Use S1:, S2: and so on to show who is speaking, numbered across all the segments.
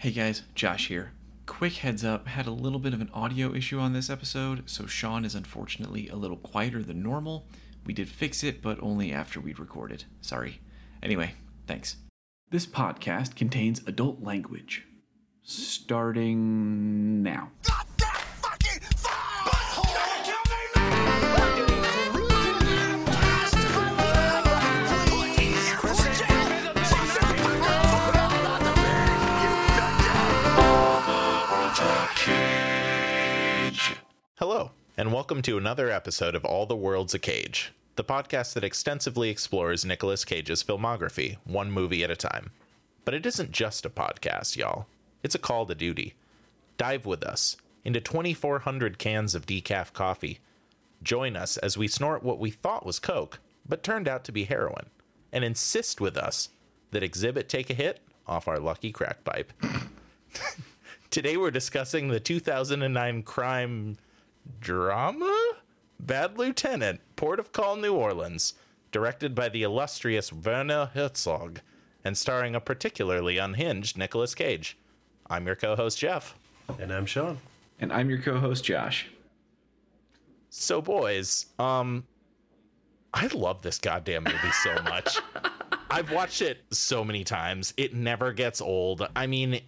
S1: Hey guys, Josh here. Quick heads up, had a little bit of an audio issue on this episode, so Sean is unfortunately a little quieter than normal. We did fix it, but only after we'd recorded. Sorry. Anyway, thanks. This podcast contains adult language. Starting now.
S2: And welcome to another episode of All the World's a Cage, the podcast that extensively explores Nicolas Cage's filmography, one movie at a time. But it isn't just a podcast, y'all. It's a call to duty. Dive with us into 2,400 cans of decaf coffee. Join us as we snort what we thought was Coke, but turned out to be heroin. And insist with us that Xzibit take a hit off our lucky crack pipe. Today we're discussing the 2009 crime drama? Bad Lieutenant, Port of Call, New Orleans, directed by the illustrious Werner Herzog and starring a particularly unhinged Nicolas Cage. I'm your co-host Jeff.
S3: And I'm Sean.
S1: And I'm your co host, Josh.
S2: So boys, um I love this goddamn movie so much. I've watched it so many times. It never gets old. I mean,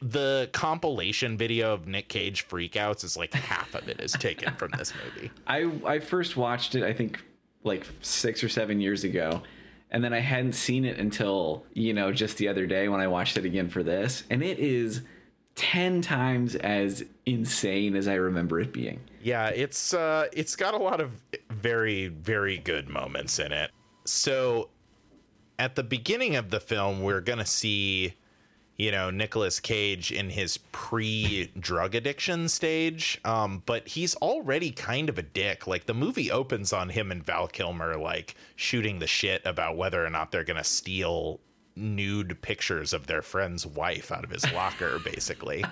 S2: the compilation video of Nick Cage freakouts is like half of it is taken from this movie.
S1: I, I first watched it, I think, like six or seven years ago. And then I hadn't seen it until, you know, just the other day when I watched it again for this. And it is 10 times as insane as I remember it being.
S2: Yeah, it's uh it's got a lot of very very good moments in it. So at the beginning of the film we're going to see you know Nicolas Cage in his pre-drug addiction stage um but he's already kind of a dick. Like the movie opens on him and Val Kilmer like shooting the shit about whether or not they're going to steal nude pictures of their friend's wife out of his locker basically.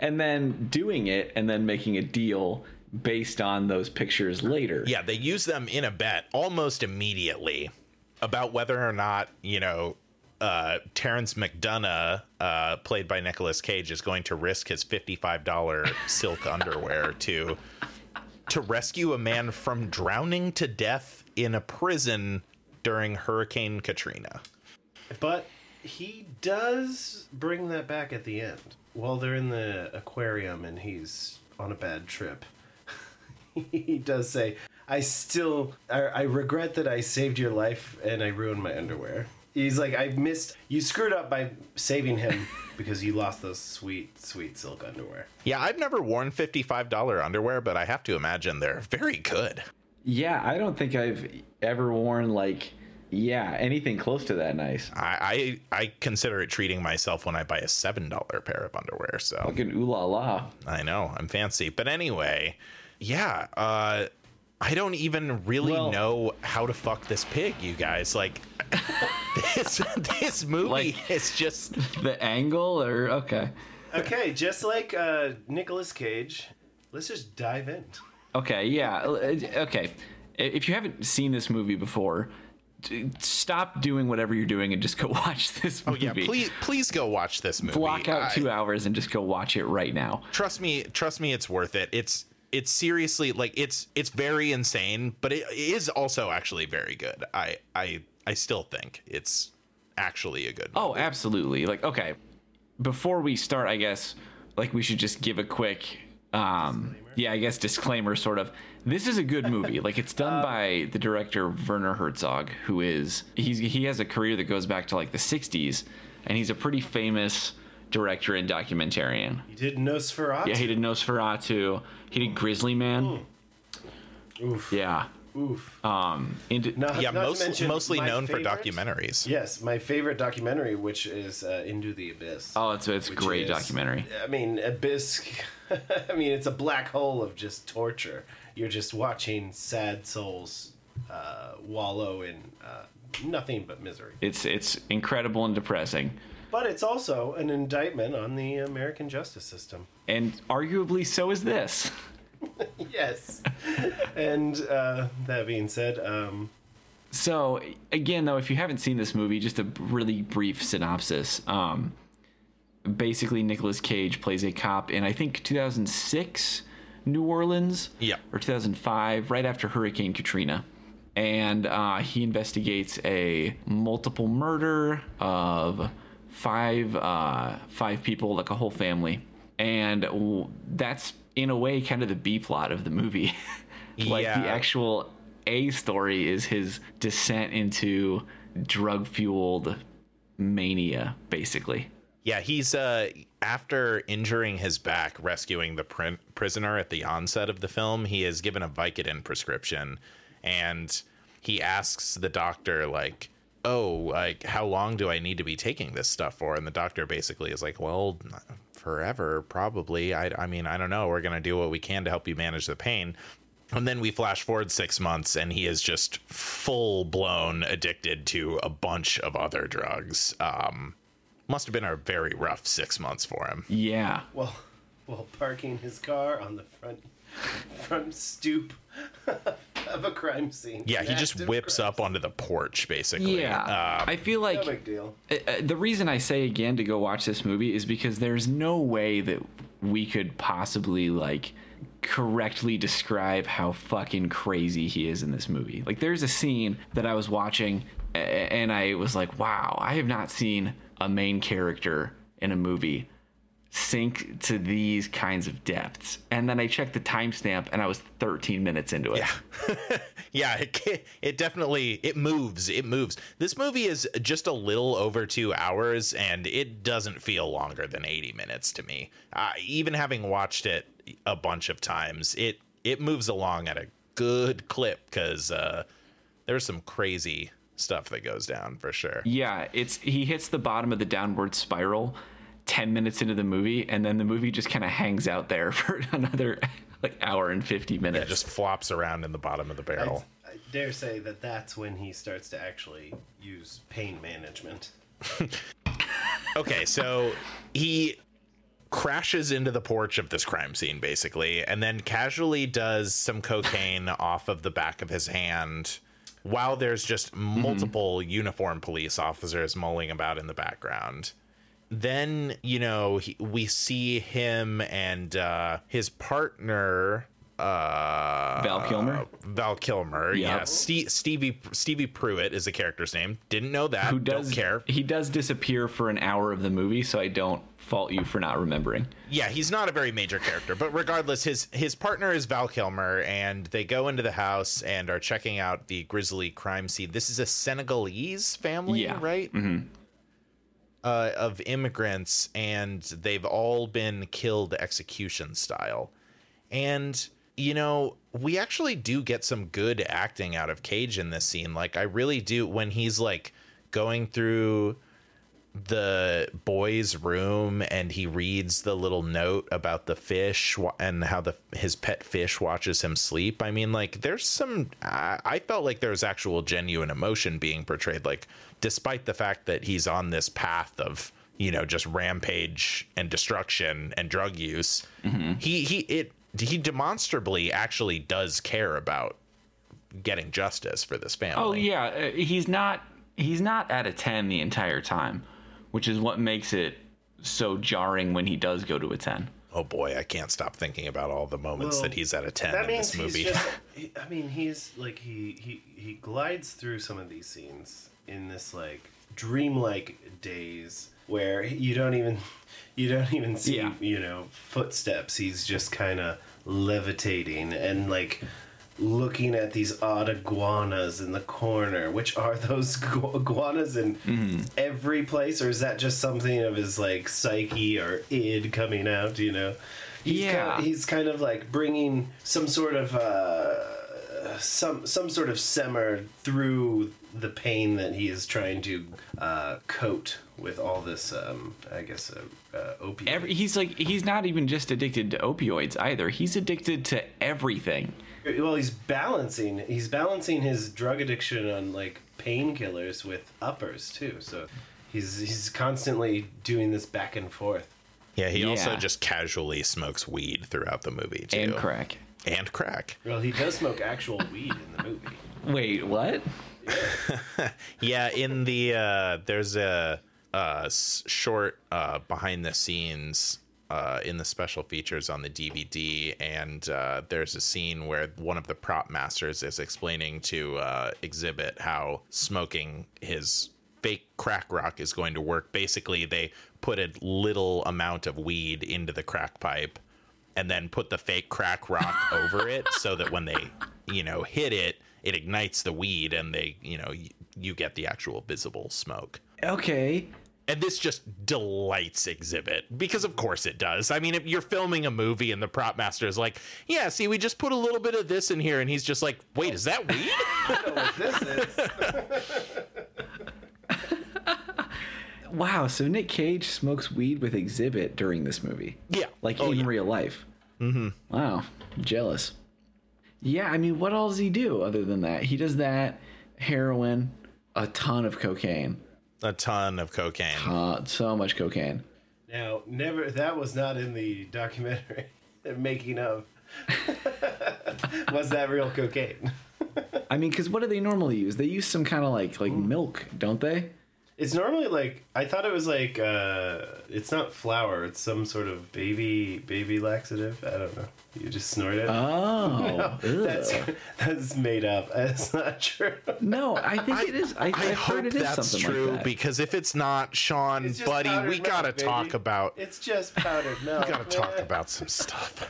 S1: And then doing it and then making a deal based on those pictures later.
S2: Yeah, they use them in a bet almost immediately about whether or not, you know, uh, Terence McDonagh, uh, played by Nicolas Cage, is going to risk his $55 silk underwear to to rescue a man from drowning to death in a prison during Hurricane Katrina.
S3: But he does bring that back at the end. While they're in the aquarium and he's on a bad trip, he does say, I still, I, I regret that I saved your life and I ruined my underwear. He's like, I've missed, you screwed up by saving him because you lost those sweet, sweet silk underwear.
S2: Yeah, I've never worn $55 underwear, but I have to imagine they're very good.
S1: Yeah, I don't think I've ever worn like yeah, anything close to that nice.
S2: I, I I consider it treating myself when I buy a seven dollar pair of underwear. So
S1: Fucking ooh la la.
S2: I know I'm fancy, but anyway, yeah. Uh, I don't even really
S1: Well-
S2: know how to fuck this pig, you guys. Like this this movie
S1: Like-
S2: is just
S1: The angle or okay.
S3: Okay, just like uh, Nicolas Cage, let's just dive in.
S1: Okay, yeah. uh, Okay. If you haven't seen this movie before, stop doing whatever you're doing and just go watch this movie.
S2: oh
S1: movie.
S2: yeah. Please please go watch this movie.
S1: block out
S2: I-
S1: two hours and just go watch it right now.
S2: trust me trust me it's worth it it's it's seriously like it's it's very insane but it is also actually very good i i i still think it's actually a good
S1: Oh, absolutely. Like, okay. Before we start, I guess, like, we should just give a quick, um, yeah, I guess disclaimer sort of. This is a good movie. Like, it's done by the director Werner Herzog, who is he's he has a career that goes back to like the '60s, and he's a pretty famous director and documentarian.
S3: He did Nosferatu.
S1: Yeah, he did Nosferatu. He did Grizzly Man.
S3: Oof.
S1: Yeah.
S3: Oof.
S1: Um. Into,
S3: Not-
S2: yeah
S3: not
S2: most,
S3: mention
S2: mostly
S3: my
S2: known for documentaries
S3: Yes, my favorite documentary, which is uh, Into the Abyss.
S1: oh, it's it's a great
S3: is-
S1: documentary.
S3: I mean, Abyss. I mean, it's a black hole of just torture. You're just watching sad souls uh, wallow in uh, nothing but misery.
S1: It's it's incredible and depressing.
S3: But it's also an indictment on the American justice system.
S1: and arguably so is this.
S3: Yes. and uh, that being said, um,
S1: So again, though, if you haven't seen this movie, just a really brief synopsis. Um, basically Nicolas Cage plays a cop in I think 2006 New Orleans.
S2: Yeah.
S1: Or 2005, right after Hurricane Katrina. And uh, he investigates a multiple murder of five uh, five people, like a whole family, and that's in a way kind of the B plot of the movie. like
S2: Yeah.
S1: the actual A story is his descent into drug fueled mania, basically.
S2: Yeah, he's uh after injuring his back rescuing the prin- prisoner at the onset of the film, he is given a Vicodin prescription and he asks the doctor like, "Oh, like how long do I need to be taking this stuff for?" And the doctor basically is like, "Well, forever probably. I I mean, I don't know. We're going to do what we can to help you manage the pain." And then we flash forward six months, and he is just full blown addicted to a bunch of other drugs. Um, must have been a very rough six months for him.
S1: Yeah.
S3: While while parking his car on the front front stoop of a crime scene.
S2: Yeah, he just whips up onto the porch, basically.
S1: Yeah.
S2: Uh,
S1: I feel like
S3: No big deal.
S1: The reason I say again to go watch this movie is because there's no way that we could possibly like correctly describe how fucking crazy he is in this movie. Like there's a scene that I was watching and I was like, "Wow, I have not seen a main character in a movie sink to these kinds of depths." And then I checked the timestamp and I was 13 minutes into it.
S2: Yeah. yeah, it, it definitely it moves. It moves. This movie is just a little over two hours, and it doesn't feel longer than eighty minutes to me. Uh, even having watched it a bunch of times, it it moves along at a good clip because uh, there's some crazy stuff that goes down for sure.
S1: Yeah, it's he hits the bottom of the downward spiral 10 minutes into the movie and then the movie just kind of hangs out there for another like hour and 50 minutes.
S2: It
S1: minutes.
S2: just flops around in the bottom of the barrel.
S3: I dare say that that's when he starts to actually use pain management.
S2: okay, so he crashes into the porch of this crime scene basically and then casually does some cocaine off of the back of his hand while there's just mm-hmm. multiple uniformed police officers mulling about in the background then you know he, we see him and uh his partner uh
S1: Val Kilmer
S2: Val Kilmer,
S1: Yep.
S2: yeah. Ste- Stevie Stevie Pruitt is the character's name. Didn't know that.
S1: who does
S2: Don't care.
S1: he does disappear for an hour of the movie so I don't fault you for not remembering.
S2: Yeah, he's not a very major character, but regardless, his his partner is Val Kilmer, and they go into the house and are checking out the grisly crime scene. This is a Senegalese family,
S1: Yeah.
S2: right? Mm-hmm. Uh, of immigrants, and they've all been killed execution style. And you know, we actually do get some good acting out of Cage in this scene. Like, I really do when he's like going through the boy's room and he reads the little note about the fish and how the his pet fish watches him sleep. I mean, like there's some I, I felt like there was actual genuine emotion being portrayed like despite the fact that he's on this path of, you know, just rampage and destruction and drug use. He he it he demonstrably actually does care about getting justice for this family.
S1: Oh yeah, uh, he's not he's not at a 10 the entire time, which is what makes it so jarring when he does go to a 10.
S2: Oh boy, I can't stop thinking about all the moments
S3: Well,
S2: that he's at a 10
S3: That
S2: in
S3: means
S2: this movie.
S3: he's just. he- I mean, he's like he he he glides through some of these scenes in this like dreamlike daze where you don't even you don't even see
S1: Yeah.
S3: you know footsteps. He's just kind of levitating and like looking at these odd iguanas in the corner. Which are those gu- iguanas in
S1: Mm-hmm.
S3: every place, or is that just something of his like psyche or id coming out? You know. He's
S1: Yeah.
S3: Kind of, he's kind of like bringing some sort of uh, some some sort of simmer through the pain that he is trying to uh, coat with all this. Um, I guess uh, uh.
S1: Every, he's like he's not even just addicted to opioids either. He's addicted to everything.
S3: Well, he's balancing. He's balancing his drug addiction on like painkillers with uppers too. So he's he's constantly doing this back and forth.
S2: Yeah, he also just casually smokes weed throughout the movie too.
S1: And crack.
S2: And crack.
S3: Well, he does smoke actual weed in the movie.
S1: Wait, what?
S2: Yeah, in the uh there's a uh, short uh, behind the scenes uh, in the special features on the DVD, and uh, there's a scene where one of the prop masters is explaining to uh, Xzibit how smoking his fake crack rock is going to work. Basically, they put a little amount of weed into the crack pipe and then put the fake crack rock over it so that when they, you know, hit it, it ignites the weed and they, you know, y- you get the actual visible smoke.
S1: Okay.
S2: And this just delights Xzibit because, of course, it does. I mean, if you're filming a movie and the prop master is like, "Yeah, see, we just put a little bit of this in here," and he's just like, "Wait, is that weed?"
S3: I know what this is.
S1: Wow. So Nick Cage smokes weed with Xzibit during this movie.
S2: yeah,
S1: Like
S2: Oh,
S1: in
S2: yeah.
S1: real life. Mm-hmm. Wow. Jealous. Yeah, I mean, what else does he do other than that? He does that, heroin, a ton of cocaine.
S2: A ton of cocaine.
S1: Uh, so much cocaine.
S3: Now, never. That was not in the documentary. Making of. was that real cocaine?
S1: I mean, because what do they normally use? They use some kind of like like milk, don't they?
S3: It's normally like I thought it was like uh it's not flour, it's some sort of baby baby laxative. I don't know. You just snort it.
S1: Oh,
S3: that's that's made up. It's not true.
S1: no, I think it is. I,
S2: I
S1: I've
S2: hope
S1: heard it is
S2: that's
S1: something
S2: true
S1: like that.
S2: because if it's not, Sean,
S3: It's
S2: buddy, we
S3: milk,
S2: gotta
S3: baby.
S2: talk about
S3: It's just powdered milk.
S2: we gotta talk about some stuff.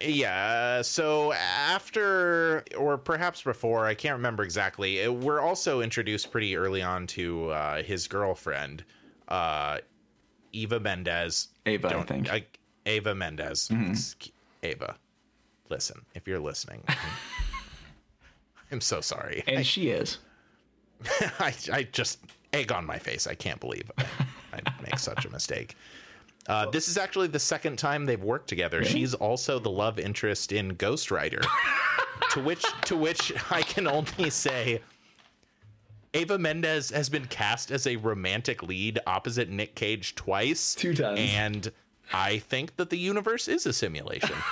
S2: Yeah, so after, or perhaps before, I can't remember exactly. We're also introduced pretty early on to uh, his girlfriend, uh, Eva Mendes.
S1: Ava, I
S2: Don't-
S1: think.
S2: I, Ava Mendes. Excu- Ava, listen, if you're listening, I'm so sorry.
S1: and she is.
S2: I, I just egg on my face. I can't believe I, I make such a mistake. Uh, this is actually the second time they've worked together. She's also the love interest in Ghost Rider. to which to which I can only say Ava Mendes has been cast as a romantic lead opposite Nick Cage twice.
S1: Two times.
S2: And I think that the universe is a simulation.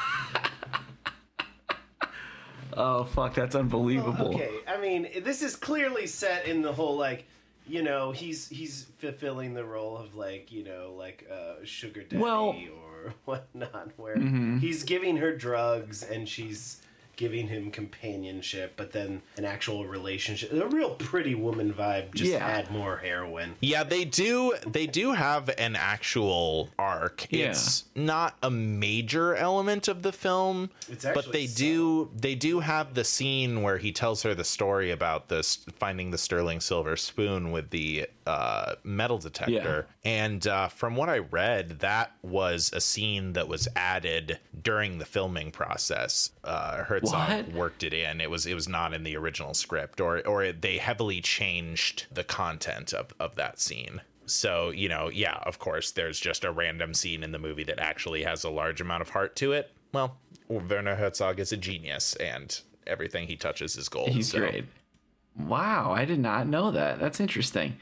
S1: Oh fuck, that's unbelievable.
S3: Okay, I mean, this is clearly set in the whole like, you know, he's he's fulfilling the role of like, you know, like uh, sugar daddy
S1: Well-
S3: or whatnot, where
S1: Mm-hmm.
S3: he's giving her drugs and she's giving him companionship, but then an actual relationship, a real pretty woman vibe. Just
S1: Yeah.
S3: add more heroin.
S2: Yeah, they do. They do have an actual arc.
S1: Yeah.
S2: It's not a major element of the film,
S3: It's
S2: but
S3: actually
S2: they do. They do have the scene where he tells her the story about this finding the sterling silver spoon with the uh, metal detector. Yeah. And uh, from what I read, that was a scene that was added during the filming process. Uh, Herzog
S1: What?
S2: worked it in. It was it was not in the original script, or or they heavily changed the content of of that scene. So you know, yeah, of course, there's just a random scene in the movie that actually has a large amount of heart to it. Well, Werner Herzog is a genius, and everything he touches is gold.
S1: He's
S2: so-
S1: great. Wow, I did not know that. That's interesting.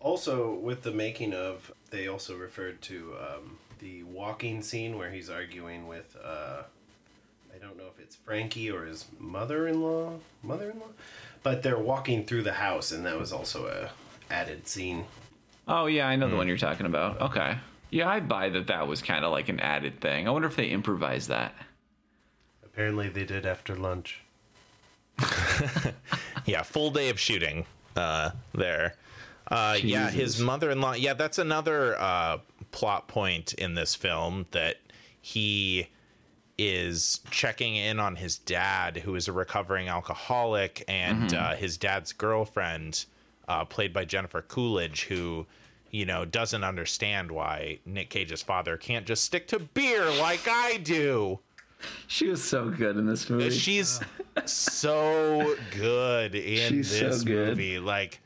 S3: Also, with the making of, they also referred to um, the walking scene where he's arguing with, uh, I don't know if it's Frankie or his mother-in-law, mother-in-law, but they're walking through the house, and that was also a added scene.
S1: Oh yeah, I know the
S2: Hmm.
S1: one you're talking about. Okay. Yeah, I buy that. That was kind of like an added thing. I wonder if they improvised that.
S3: Apparently, they did after lunch.
S2: yeah full day of shooting uh there uh yeah his mother-in-law yeah that's another uh plot point in this film that he is checking in on his dad who is a recovering alcoholic and uh, his dad's girlfriend uh, played by jennifer coolidge who you know doesn't understand why nick cage's father can't just stick to beer like i do
S1: She was so good in this movie.
S2: She's so good in
S1: She's so
S2: this
S1: good.
S2: movie. Like,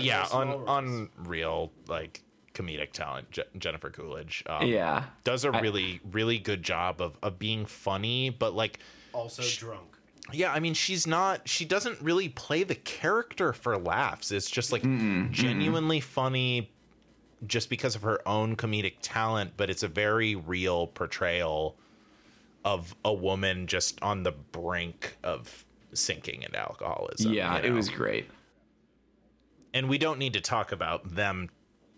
S2: yeah, un, unreal like comedic talent. Je- Jennifer Coolidge, um,
S1: yeah.
S2: does a really, really good job of of being funny, but like,
S3: also drunk.
S2: yeah, I mean, she's not. She doesn't really play the character for laughs. It's just like genuinely funny, just because of her own comedic talent. But it's a very real portrayal of a woman just on the brink of sinking into alcoholism.
S1: Yeah,
S2: you
S1: it was great.
S2: And we don't need to talk about them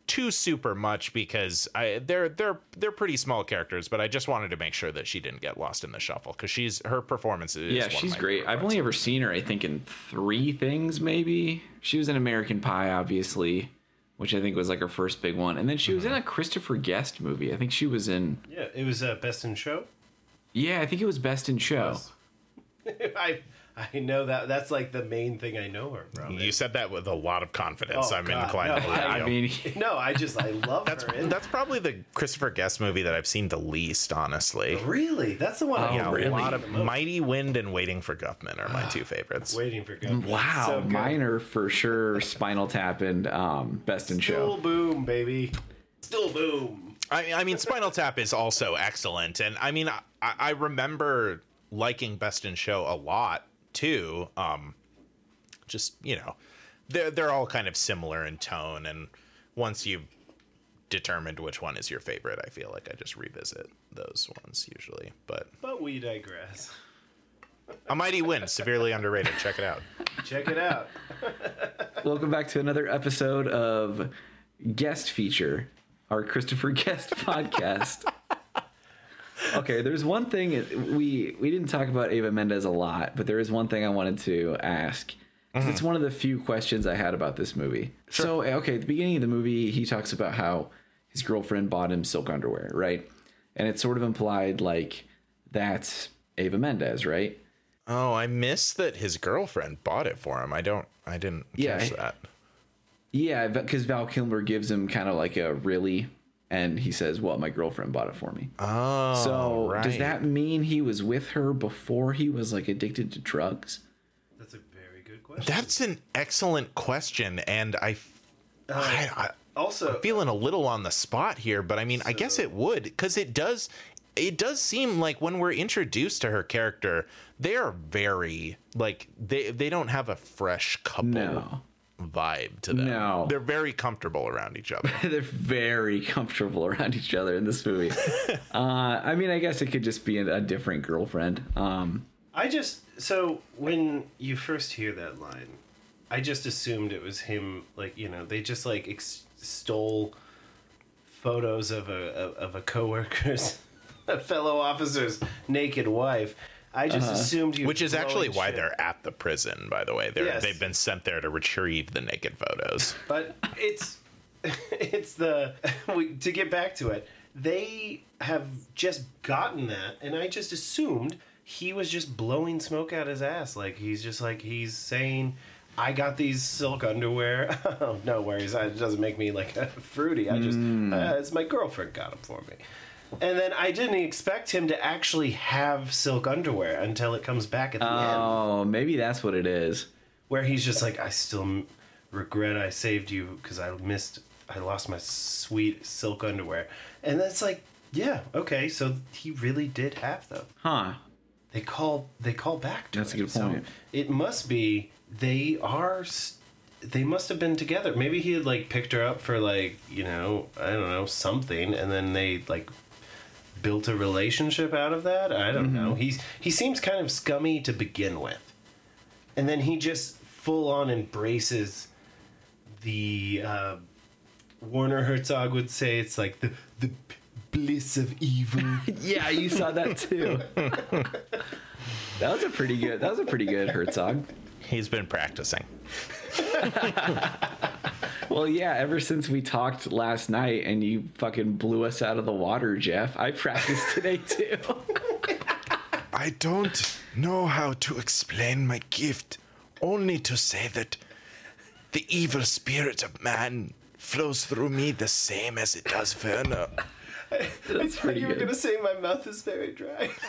S2: too super much because I they're they're they're pretty small characters, but I just wanted to make sure that she didn't get lost in the shuffle because she's her performance is
S1: yeah,
S2: one of
S1: she's
S2: my
S1: great. I've only ever seen her, I think, in three things, maybe. She was in American Pie, obviously, which I think was like her first big one. And then she was in a Christopher Guest movie. I think she was in,
S3: Yeah, it was uh, Best in Show.
S1: yeah, I think it was Best in Show.
S3: I I know that that's like the main thing I know her from.
S2: You said that with a lot of confidence.
S3: Oh,
S2: I'm
S3: God,
S2: inclined
S3: no,
S2: to believe
S1: I
S2: you.
S1: mean,
S3: no, I just I love
S2: that's
S3: her.
S2: that's probably the Christopher Guest movie that I've seen the least, honestly.
S3: really that's the one. I
S2: Yeah,
S3: know
S2: a lot of. Mighty Wind and Waiting for Guffman are my two favorites.
S3: Waiting for Guffman.
S1: wow,
S3: So good.
S1: mine are for sure Spinal Tap and um, Best in
S3: Still
S1: Show.
S3: Still boom, baby. Still boom.
S2: I, I mean, Spinal Tap is also excellent, and I mean, I, I remember liking Best in Show a lot too. Um, just you know, they're they're all kind of similar in tone, and once you've determined which one is your favorite, I feel like I just revisit those ones usually. But
S3: But we digress.
S2: A Mighty Wind, severely underrated. Check it out.
S3: Check it out.
S1: Welcome back to another episode of Guest Feature, our Christopher Guest podcast. Okay, there's one thing we we didn't talk about Ava Mendes a lot, but there is one thing I wanted to ask. 'Cause It's mm-hmm. one of the few questions I had about this movie. So, eh, okay, at the beginning of the movie, he talks about how his girlfriend bought him silk underwear, right? And it's sort of implied like that's Ava Mendes, right?
S2: Oh, I missed that his girlfriend bought it for him. I don't. I didn't
S1: Yeah,
S2: catch that.
S1: Yeah, because Val Kilmer gives him kind of like a really, and he says, "Well, my girlfriend bought it for me."
S2: Oh,
S1: so does that mean he was with her before he was like addicted to drugs?
S3: That's a very good question.
S2: That's an excellent question, and I, uh, I, I
S3: also,
S2: feeling a little on the spot here, but I mean, I guess it would because it does. It does seem like when we're introduced to her character, they are very like they they don't have a fresh couple
S1: No.
S2: Vibe to them.
S1: No.
S2: they're very comfortable around each other.
S1: They're very comfortable around each other in this movie. uh, I mean, I guess it could just be a, a different girlfriend. Um,
S3: I just so when you first hear that line, I just assumed it was him. Like you know, they just like ex- stole photos of a of, of a coworker's, a fellow officer's naked wife. I just assumed you.
S2: Which is actually why
S3: shit.
S2: they're at the prison, by the way. They're,
S3: Yes.
S2: They've been sent there to retrieve the naked photos.
S3: But it's it's the we, to get back to it. They have just gotten that, and I just assumed he was just blowing smoke out his ass. Like he's just like he's saying, "I got these silk underwear." oh, no worries. It doesn't make me like fruity. I just uh, it's my girlfriend got them for me. And then I didn't expect him to actually have silk underwear until it comes back at the end
S1: oh, maybe that's what it is.
S3: where he's just like, I still m- regret I saved you because I missed, I lost my sweet silk underwear, and that's like, yeah, okay, so he really did have them.
S1: Huh?
S3: They call, they call back to
S1: That's a
S3: it.
S1: good
S3: So
S1: point.
S3: it must be they are, they must have been together. Maybe he had like picked her up for like you know, I don't know something, and then they like built a relationship out of that. I don't
S1: Mm-hmm.
S3: know. He's he seems kind of scummy to begin with, and then he just full on embraces the uh, Werner Herzog would say it's like the the bliss of evil.
S1: Yeah, you saw that too. that was a pretty good. That was a pretty good Herzog.
S2: He's been practicing.
S1: Well, yeah, ever since we talked last night and you fucking blew us out of the water, Jeff, I practiced today too.
S2: I don't know how to explain my gift, only to say that the evil spirit of man flows through me the same as it does Werner.
S1: That's pretty
S3: you were gonna say my mouth is very dry.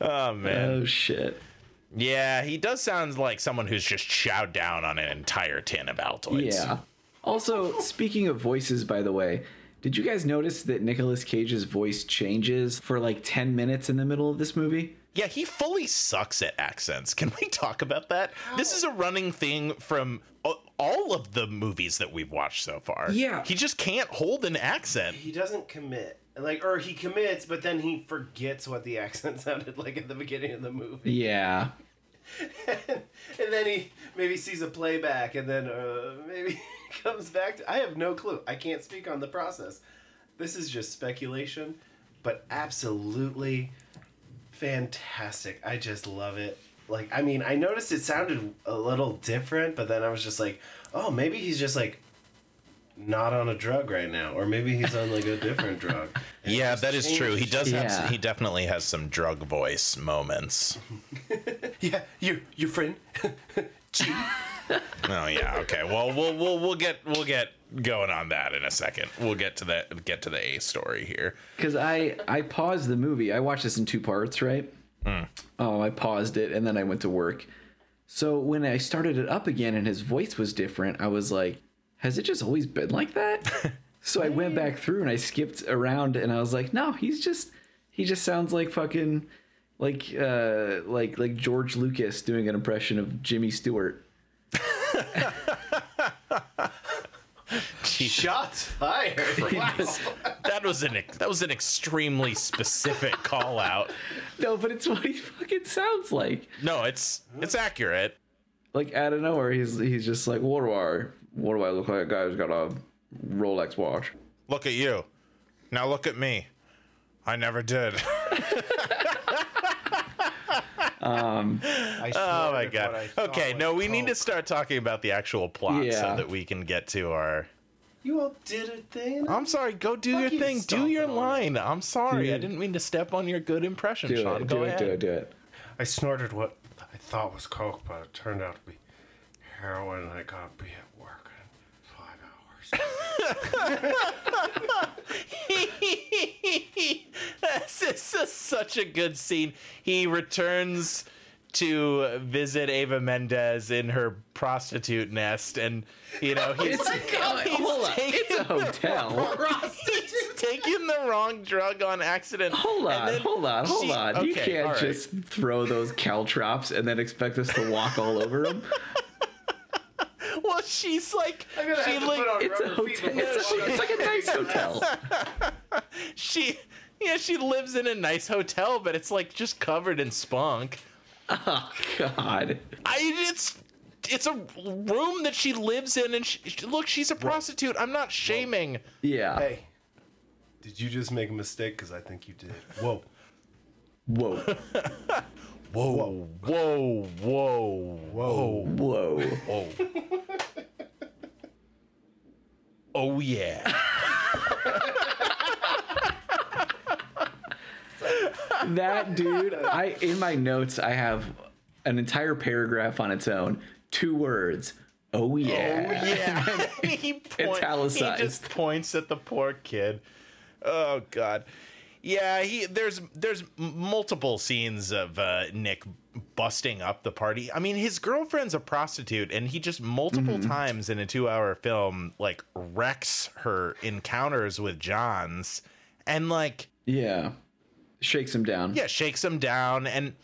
S2: Oh man.
S1: Oh shit.
S2: Yeah, he does sound like someone who's just chowed down on an entire tin of Altoids.
S1: Yeah. Also, speaking of voices, by the way, did you guys notice that Nicolas Cage's voice changes for like 10 minutes in the middle of this movie?
S2: Yeah, he fully sucks at accents. Can we talk about that? This is a running thing from all of the movies that we've watched so far.
S1: Yeah.
S2: He just can't hold an accent.
S3: he doesn't commit. Like, or he commits, but then he forgets what the accent sounded like at the beginning of the movie.
S1: Yeah.
S3: And, and then he maybe sees a playback and then uh, maybe comes back to. I have no clue. I can't speak on the process. This is just speculation, but absolutely fantastic. I just love it. Like, I mean, I noticed it sounded a little different, but then I was just like, oh, maybe he's just like not on a drug right now, or maybe he's on like a different drug. And
S2: Yeah,
S3: it just
S2: that is true. He does have.
S1: Yeah.
S2: Some, he definitely has some drug voice moments.
S3: Yeah, your your friend. G.
S2: Oh yeah. Okay. Well, we'll we'll we'll get we'll get going on that in a second. We'll get to that. Get to the A story here.
S1: because I I paused the movie. I watched this in two parts, right? Hmm. Oh, I paused it and then I went to work. So when I started it up again and his voice was different, I was like, "Has it just always been like that?" so I went back through and I skipped around and I was like, "No, he's just he just sounds like fucking like uh like like George Lucas doing an impression of Jimmy Stewart."
S3: Shots fired. Wow.
S2: That was an that was an extremely specific call out.
S1: No, but it's what he fucking sounds like.
S2: No, it's it's accurate.
S1: like out of nowhere, he's he's just like, war do I what do I look like? A guy who's got a Rolex watch.
S2: Look at you. Now look at me. I never did.
S3: Um, I
S2: Oh my god.
S3: I
S2: Okay, no, we need to start talking about the actual plot
S1: Yeah.
S2: so that we can get to our
S3: You all did a thing.
S2: I'm sorry, go do
S3: Fuck
S2: your
S3: you,
S2: thing. Do your
S3: on it.
S2: line. I'm sorry.
S1: Do
S2: I didn't mean to step on your good impression,
S1: Do
S2: Sean.
S1: it,
S2: go
S1: do
S2: ahead.
S1: it, do it, do it.
S3: I snorted what I thought was coke, but it turned out to be heroin. and I gotta be at work in five hours.
S2: This is such a good scene. He returns to visit Ava Mendes in her prostitute nest, and you know he's,
S1: It's,
S2: he's
S1: hold
S2: taking
S1: it's a hotel.
S2: he's taking the wrong drug on accident.
S1: Hold on,
S2: then
S1: hold on, hold
S2: she-
S1: on. you
S2: okay,
S1: can't
S2: right.
S1: just throw those caltrops and then expect us to walk all over them.
S2: Well, she's like she
S3: have
S2: like
S1: It's a hotel. It's,
S3: I
S1: a,
S3: walk
S1: it's like a nice hotel.
S2: she yeah she lives in a nice hotel, but it's like just covered in spunk.
S1: Oh God.
S2: I it's it's a room that she lives in, and she, look, she's a prostitute. I'm not shaming.
S1: Yeah.
S3: Hey, did you just make a mistake? Because I think you did. Whoa.
S1: Whoa.
S2: Whoa, whoa, whoa, whoa,
S1: Whoa.
S2: whoa. Oh yeah.
S1: That dude, I in my notes I have an entire paragraph on its own. Two words. Oh yeah.
S2: Oh Yeah. he, point,
S1: Italicized.
S2: he just points at the poor kid. Oh god. Yeah, he there's there's multiple scenes of uh, Nick busting up the party. I mean, his girlfriend's a prostitute, and he just multiple times in a two-hour film like wrecks her encounters with Johns, and like
S1: Yeah. Shakes him down.
S2: yeah, shakes him down, and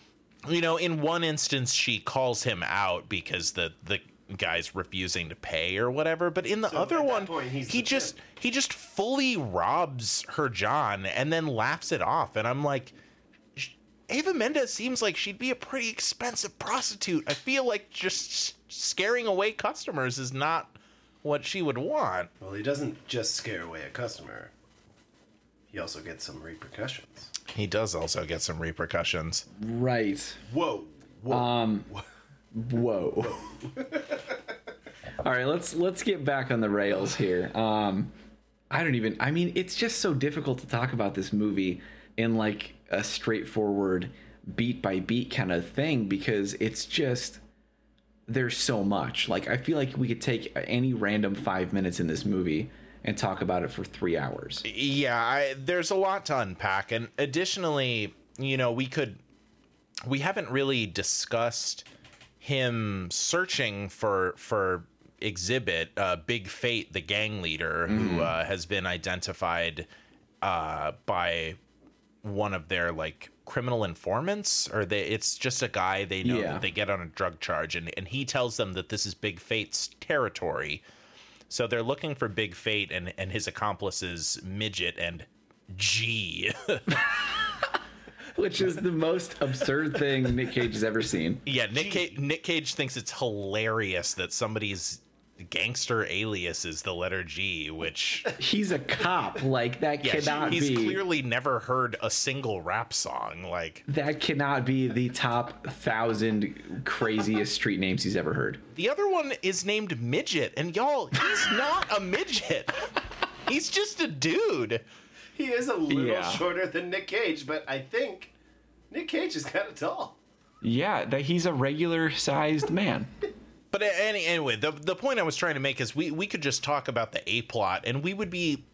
S2: you know, in one instance, she calls him out because the the guy's refusing to pay or whatever. But in the other one,
S3: point,
S2: he
S3: the
S2: just he just fully robs her John and then laughs it off, and I'm like. Ava Mendes seems like she'd be a pretty expensive prostitute. I feel like just scaring away customers is not what she would want.
S3: Well, he doesn't just scare away a customer. He also gets some repercussions.
S2: He does also get some repercussions.
S1: Right.
S3: Whoa. Whoa.
S1: Um whoa. All right, let's let's get back on the rails here. Um I don't even I mean it's just so difficult to talk about this movie in like a straightforward beat by beat kind of thing because it's just there's so much. Like I feel like we could take any random 5 minutes in this movie and talk about it for 3 hours.
S2: yeah I, there's a lot to unpack and additionally you know we could we haven't really discussed him searching for for Xzibit uh, big fate the gang leader who uh, has been identified uh, by one of their like criminal informants or they it's just a guy they know
S1: Yeah.
S2: that they get on a drug charge and, and he tells them that this is big fate's territory so they're looking for Big Fate and, and his accomplices Midget and G.
S1: which is the most absurd thing Nick Cage has ever seen.
S2: Yeah, Nick Cage, Nick Cage thinks it's hilarious that somebody's gangster alias is the letter G, which
S1: He's a cop. Like that
S2: yeah,
S1: cannot
S2: he's
S1: be.
S2: He's clearly never heard a single rap song. Like
S1: that cannot be the top thousand craziest street names he's ever heard.
S2: the other one is named Midget, and y'all, he's not a midget. He's just a dude.
S3: He is a little
S1: Yeah.
S3: shorter than Nick Cage, but I think Nick Cage is kind of tall.
S1: Yeah, that he's a regular sized man.
S2: But any, anyway, the the point I was trying to make is we we could just talk about the A plot, and we would be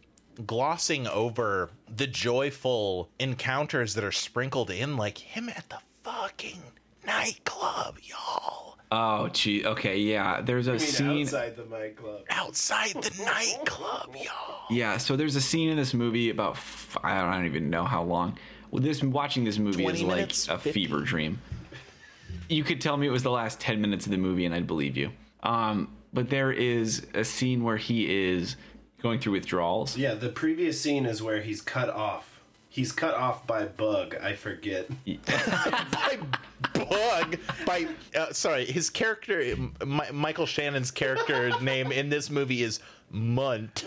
S2: glossing over the joyful encounters that are sprinkled in, like him at the fucking nightclub, y'all,
S1: Oh, gee. Okay, yeah. There's a
S3: I mean,
S1: scene.
S3: outside the nightclub.
S2: outside the nightclub, y'all.
S1: Yeah, so there's a scene in this movie about f- I don't, I don't even know how long. Well, this watching this movie is like
S2: minutes?
S1: a
S2: 50?
S1: fever dream. You could tell me it was the last 10 minutes of the movie and I'd believe you. Um, but there is a scene where he is going through withdrawals.
S3: Yeah, the previous scene is where he's cut off. He's cut off by Bug. I forget.
S2: by Bug, by uh, sorry, his character, Mi- Michael Shannon's character name in this movie is Mundt,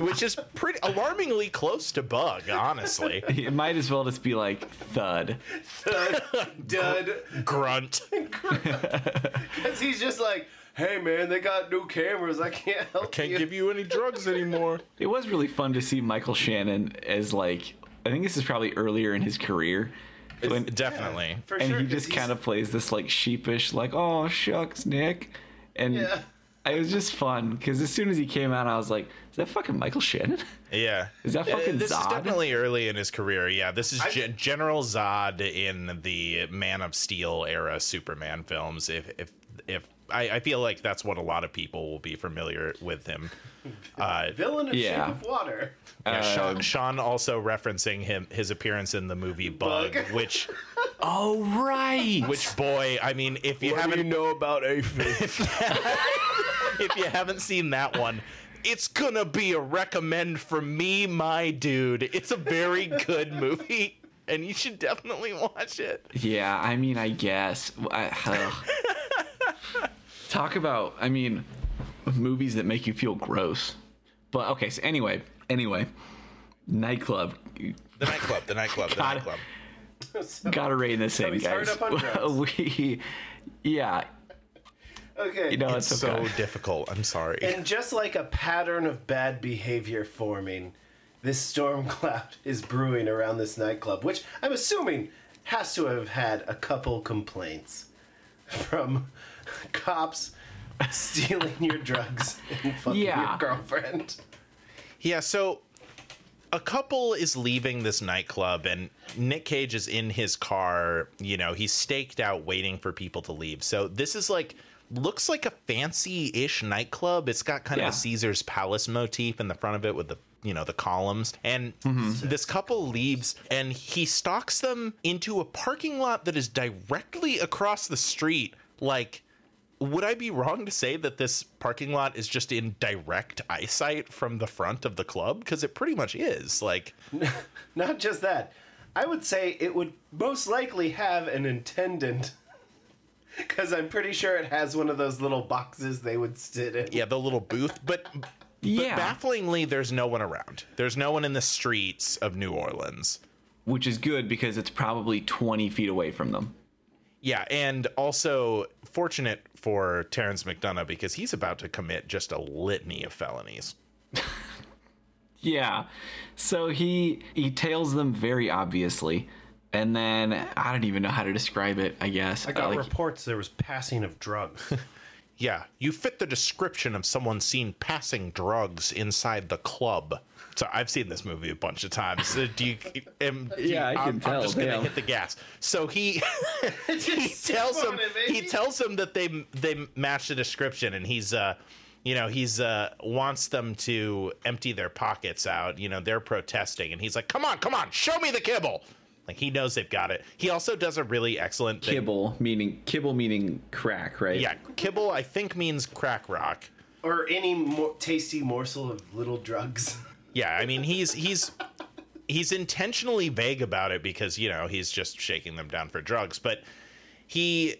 S2: which is pretty alarmingly close to Bug, honestly.
S1: It might as well just be like thud. Thud.
S3: Dud.
S2: Grunt.
S3: Because he's just like, hey man, they got new cameras. I can't help
S2: Can't
S3: you.
S2: give you any drugs anymore.
S1: It was really fun to see Michael Shannon as like I think this is probably earlier in his career. When,
S2: Definitely.
S3: For
S1: and
S3: sure,
S1: he
S3: 'cause
S1: just kind of plays this like sheepish, like "Oh shucks, Nick," and
S3: Yeah.
S1: it was just fun because as soon as he came out, I was like, "Is that fucking Michael Shannon?"
S2: Yeah.
S1: Is that
S2: Uh,
S1: fucking
S2: This
S1: Zod?
S2: is definitely early in his career. Yeah, this is
S3: I-
S2: General Zod in the Man of Steel era Superman films. If if if I, I feel like that's what a lot of people will be familiar with him. Uh,
S3: Villain of
S1: Yeah.
S3: Shape of Water.
S2: yeah, Sean,
S1: Um,
S2: Sean also referencing him his appearance in the movie Bug,
S3: Bug.
S2: which
S1: Oh right.
S2: which boy, I mean, if you haven't
S3: know about Aphid?
S2: if you haven't seen that one, it's gonna be a recommend for me, my dude. It's a very good movie, and you should definitely watch it.
S1: Yeah, I mean, I guess. I, ugh. Talk about, I mean, movies that make you feel gross. But okay, so anyway, anyway, nightclub.
S2: The nightclub, the nightclub, the
S1: God.
S2: nightclub.
S1: Gotta rein this in,
S3: he's
S1: guys.
S3: up on drugs.
S1: we, yeah,
S3: okay.
S1: you know,
S2: It's
S1: it's,
S2: so
S1: okay.
S2: difficult. I'm sorry.
S3: And just like a pattern of bad behavior forming, this storm cloud is brewing around this nightclub, which I'm assuming has to have had a couple complaints from cops stealing your drugs and fucking
S1: Yeah.
S3: your girlfriend.
S2: Yeah, so a couple is leaving this nightclub and Nick Cage is in his car, you know, he's staked out waiting for people to leave. So this is like looks like a fancy-ish nightclub. It's got kind
S1: Yeah.
S2: of a Caesar's Palace motif in the front of it with the you know the columns and this couple leaves and he stalks them into a parking lot that is directly across the street like would I be wrong to say that this parking lot is just in direct eyesight from the front of the club? Because it pretty much is. Like,
S3: Not just that. I would say it would most likely have an attendant. Because I'm pretty sure it has one of those little boxes they would sit in.
S2: yeah, the little booth. But, but
S1: Yeah.
S2: bafflingly, there's no one around. There's no one in the streets of New Orleans.
S1: which is good because it's probably 20 feet away from them.
S2: Yeah, and also fortunate for Terence McDonagh because he's about to commit just a litany of felonies.
S1: Yeah. So he he tails them very obviously. And then I don't even know how to describe it, I guess.
S3: I got uh,
S1: like,
S3: reports there was passing of drugs.
S2: Yeah, you fit the description of someone seen passing drugs inside the club. So I've seen this movie a bunch of times. So do you? Am, do you-
S1: Yeah, I can
S2: I'm,
S1: tell,
S2: I'm just gonna
S1: damn.
S2: hit the gas. So he he tells him
S3: it,
S2: he tells him that they they match the description, and he's uh you know he's uh wants them to empty their pockets out. You know they're protesting, and he's like, "Come on, come on, show me the kibble." Like he knows they've got it. He also does a really excellent thing.
S1: kibble meaning kibble meaning crack, right?
S2: Yeah, kibble I think means crack rock.
S3: or any more tasty morsel of little drugs.
S2: Yeah, I mean he's he's he's intentionally vague about it because you know he's just shaking them down for drugs but he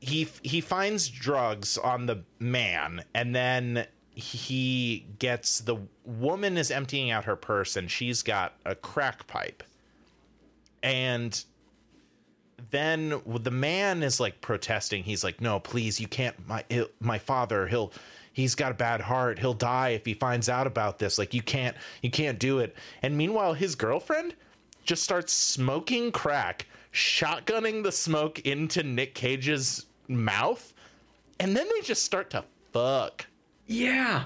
S2: he he finds drugs on the man and then he gets the woman is emptying out her purse and she's got a crack pipe and then the man is like protesting. He's like no please you can't my my father he'll he's got a bad heart. He'll die if he finds out about this. Like you can't you can't do it. And meanwhile his girlfriend just starts smoking crack shotgunning the smoke into nick cage's mouth. And then they just start to fuck.
S1: Yeah.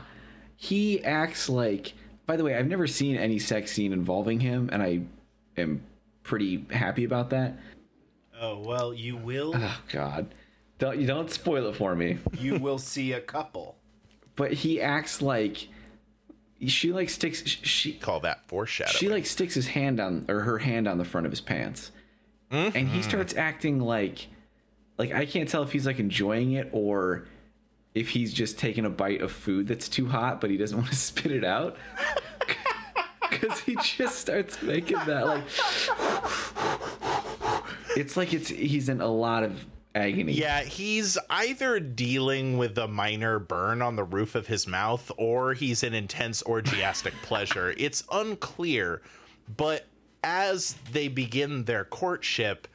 S1: He acts like by the way, I've never seen any sex scene involving him, and I am pretty happy about that.
S3: Oh well, you will
S1: Oh god. Don't you don't spoil it for me.
S3: you will see a couple.
S1: But he acts like she like sticks she
S2: call that foreshadowing
S1: she like sticks his hand on or her hand on the front of his pants mm-hmm. and he starts acting like like i can't tell if he's like enjoying it or if he's just taking a bite of food that's too hot but he doesn't want to spit it out because he just starts making that like it's like it's he's in a lot of agony
S2: Yeah, he's either dealing with a minor burn on the roof of his mouth or he's in intense orgiastic pleasure. It's unclear, but as they begin their courtship,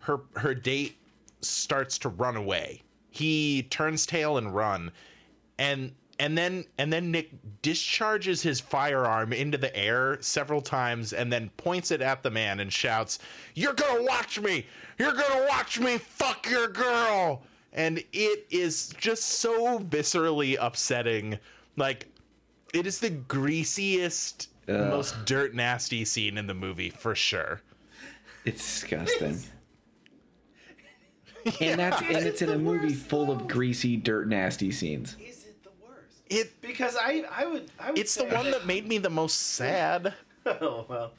S2: her her date starts to run away. He turns tail and run and and then and then Nick discharges his firearm into the air several times and then points it at the man and shouts, "You're going to watch me. You're going to watch me fuck your girl." And it is just so viscerally upsetting. Like it is the greasiest most dirt nasty scene in the movie for sure.
S1: It's disgusting. and that's and it's in a movie full of greasy, dirt, nasty scenes.
S3: Is it the worst?
S2: It
S3: Because I I would I would
S2: it's the one that made me the most sad.
S3: Oh well.